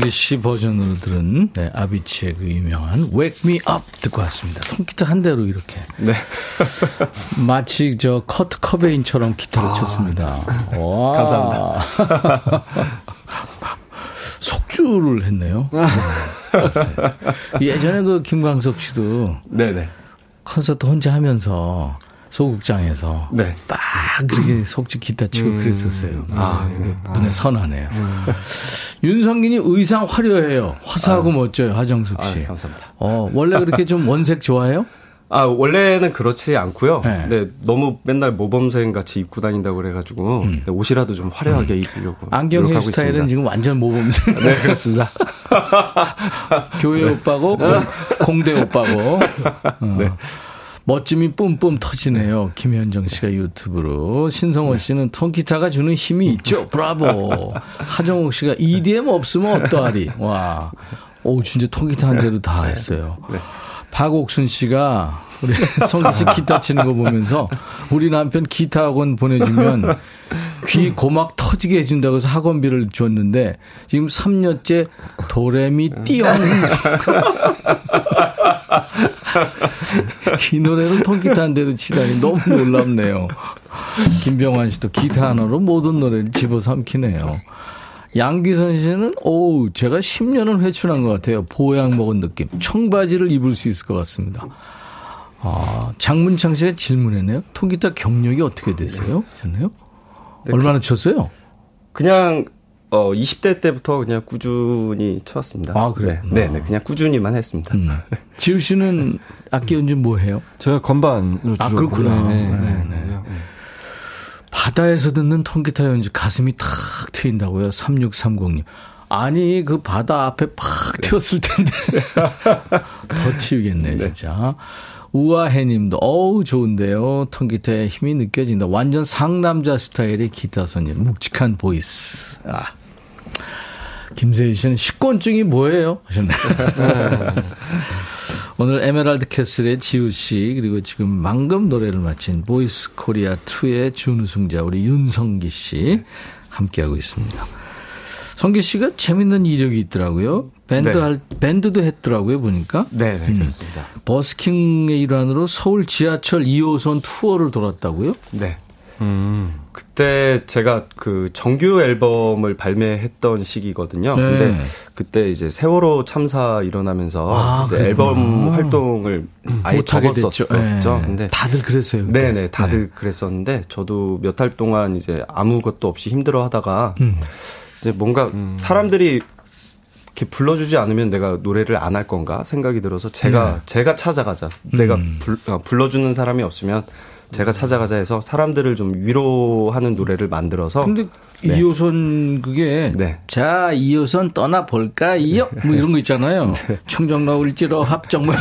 윤성기 씨 버전으로 들은 네, 아비치의 그 유명한 Wake Me Up 듣고 왔습니다. 통기타 한 대로 이렇게. 네. 마치 저 커트 커베인처럼 기타를 아, 쳤습니다. 와. 감사합니다. 속주를 했네요. 예전에 그 김광석 씨도 네네. 콘서트 혼자 하면서 소극장에서 네. 딱 그렇게 속주 기타 치고 음. 그랬었어요. 아, 네. 눈에 아. 선하네요. 음. 윤성gin이 의상 화려해요. 화사하고 아. 멋져요. 하정숙 씨. 아, 감사합니다. 어, 원래 그렇게 좀 원색 좋아해요? 아, 원래는 그렇지 않고요. 네. 근데 너무 맨날 모범생 같이 입고 다닌다고 그래가지고 음. 옷이라도 좀 화려하게 음. 입으려고. 안경 헤어스타일은 있습니다. 지금 완전 모범생. 네, 그렇습니다. 교회 오빠고 공대 오빠고. 어. 네. 멋짐이 뿜뿜 터지네요. 김현정 씨가 유튜브로. 신성원 네. 씨는 통기타가 주는 힘이 있죠. 브라보. 하정욱 씨가 EDM 없으면 어떠하리. 와. 오, 진짜 통기타 한 대로 다 했어요. 네. 박옥순 씨가 우리 성기 씨 기타 치는 거 보면서 우리 남편 기타 학원 보내주면 귀 고막 터지게 해준다고 해서 학원비를 줬는데 지금 3년째 도레미 띠용. 이 노래는 통기타 한 대로 치다니 너무 놀랍네요. 김병환 씨도 기타 하나로 모든 노래를 집어삼키네요. 양기선 씨는, 오 제가 10년을 회춘한 것 같아요. 보양 먹은 느낌. 청바지를 입을 수 있을 것 같습니다. 아, 장문창 씨가 질문했네요. 통기타 경력이 어떻게 되세요? 셨네요 네, 얼마나 그, 쳤어요? 그냥, 어, 20대 때부터 그냥 꾸준히 쳤습니다. 아, 그래? 네, 네, 네, 그냥 꾸준히만 했습니다. 음. 지우 씨는 악기 연주 뭐 해요? 제가 건반으로 아, 그렇구나. 네, 네, 네. 네. 바다에서 듣는 통기타 연주 가슴이 탁 트인다고요. 3630님. 아니, 그 바다 앞에 팍 네. 트였을 텐데. 더 트이겠네, 네. 진짜. 우아해 님도, 어우, 좋은데요. 통기타의 힘이 느껴진다. 완전 상남자 스타일의 기타 손님. 묵직한 voice. 아. 김세희 씨는 식곤증이 뭐예요? 하셨네. 오늘 에메랄드 캐슬의 지우 씨 그리고 지금 방금 노래를 마친 보이스 코리아 2의 준우승자 우리 윤성기 씨 함께하고 있습니다. 성기 씨가 재밌는 이력이 있더라고요. 밴드 네. 할, 밴드도 했더라고요, 보니까. 네, 네 음. 그렇습니다. 버스킹의 일환으로 서울 지하철 2호선 투어를 돌았다고요? 네. 음. 그때 제가 그 정규 앨범을 발매했던 시기거든요. 네. 근데 그때 이제 세월호 참사 일어나면서 아, 이제 앨범 활동을 아예 접었었었죠. 네. 근데 다들 그랬어요. 네, 네, 다들 네. 그랬었는데 저도 몇 달 동안 이제 아무것도 없이 힘들어 하다가 음. 이제 뭔가 음. 사람들이 이렇게 불러주지 않으면 내가 노래를 안 할 건가 생각이 들어서 제가 네. 제가 찾아가자. 음. 내가 불, 어, 불러주는 사람이 없으면 제가 찾아가자 해서 사람들을 좀 위로하는 노래를 만들어서. 근데 네. 2호선 그게 네. 자 2호선 떠나 볼까요? 뭐 이런 거 있잖아요. 네. 충정로 울지로 합정 뭐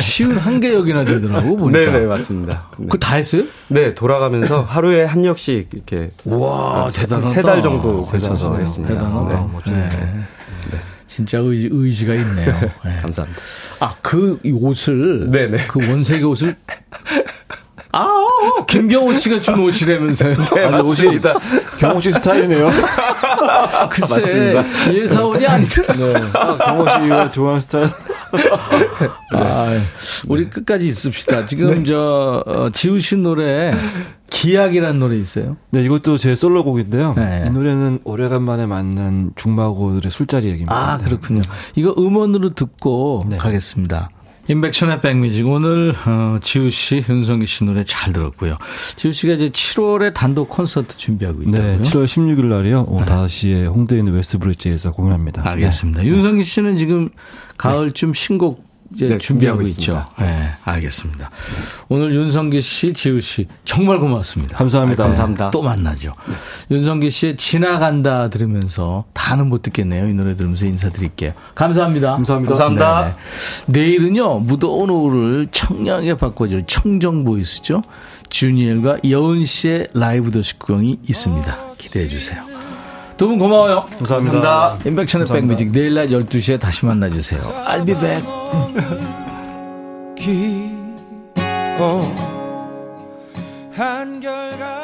쉬운 한 개역이나 되더라고 보니까. 네네 네, 맞습니다. 네. 그다 했어요? 네 돌아가면서 하루에 한 역씩 이렇게 와 대단하다. 세달 정도 걸쳐서 했습니다. 대단하다. 네. 멋지네. 네. 진짜 의지, 의지 가 있네요. 네. 감사합니다. 아, 그 옷을, 네네. 그 원색의 옷을 아, 김경호 씨가 준 옷이라면서요. 네, 아니, 옷이 경호 씨 스타일이네요. 글쎄, 맞습니다. 예사원이 아니더라. 네. 아, 경호 씨가 좋아하는 스타일. 아, 우리 끝까지 있읍시다. 지금 네. 저 어, 지우신 노래 기약이라는 노래 있어요? 네, 이것도 제 솔로곡인데요. 네. 이 노래는 오래간만에 만난 죽마고우들의 술자리 얘기입니다. 아, 그렇군요. 이거 음원으로 듣고 네. 가겠습니다. 인백션의 백뮤직 오늘 어, 지우 씨, 윤성기 씨 노래 잘 들었고요. 지우 씨가 이제 7월에 단독 콘서트 준비하고 있다고요? 네, 7월 16일 날이요. 오후 네. 5시에 홍대에 있는 웨스트브리지에서 공연합니다. 알겠습니다. 네. 윤성기 씨는 지금 가을쯤 신곡 이제 네, 준비하고 있죠. 네, 알겠습니다. 오늘 윤성기 씨, 지우 씨 정말 고맙습니다. 감사합니다. 네, 감사합니다. 또 만나죠. 네. 윤성기 씨의 지나간다 들으면서 다는 못 듣겠네요. 이 노래 들으면서 인사드릴게요. 감사합니다. 감사합니다. 감사합니다. 네네. 내일은요 무더운 오후를 청량하게 바꿔줄 청정 보이스죠. 주니엘과 여은 씨의 라이브 도시 구경이 있습니다. 기대해 주세요. 두 분 고마워요. 감사합니다. 감사합니다. 인백천의 백뮤직 내일 낮 12시에 다시 만나주세요. I'll be back. 한결같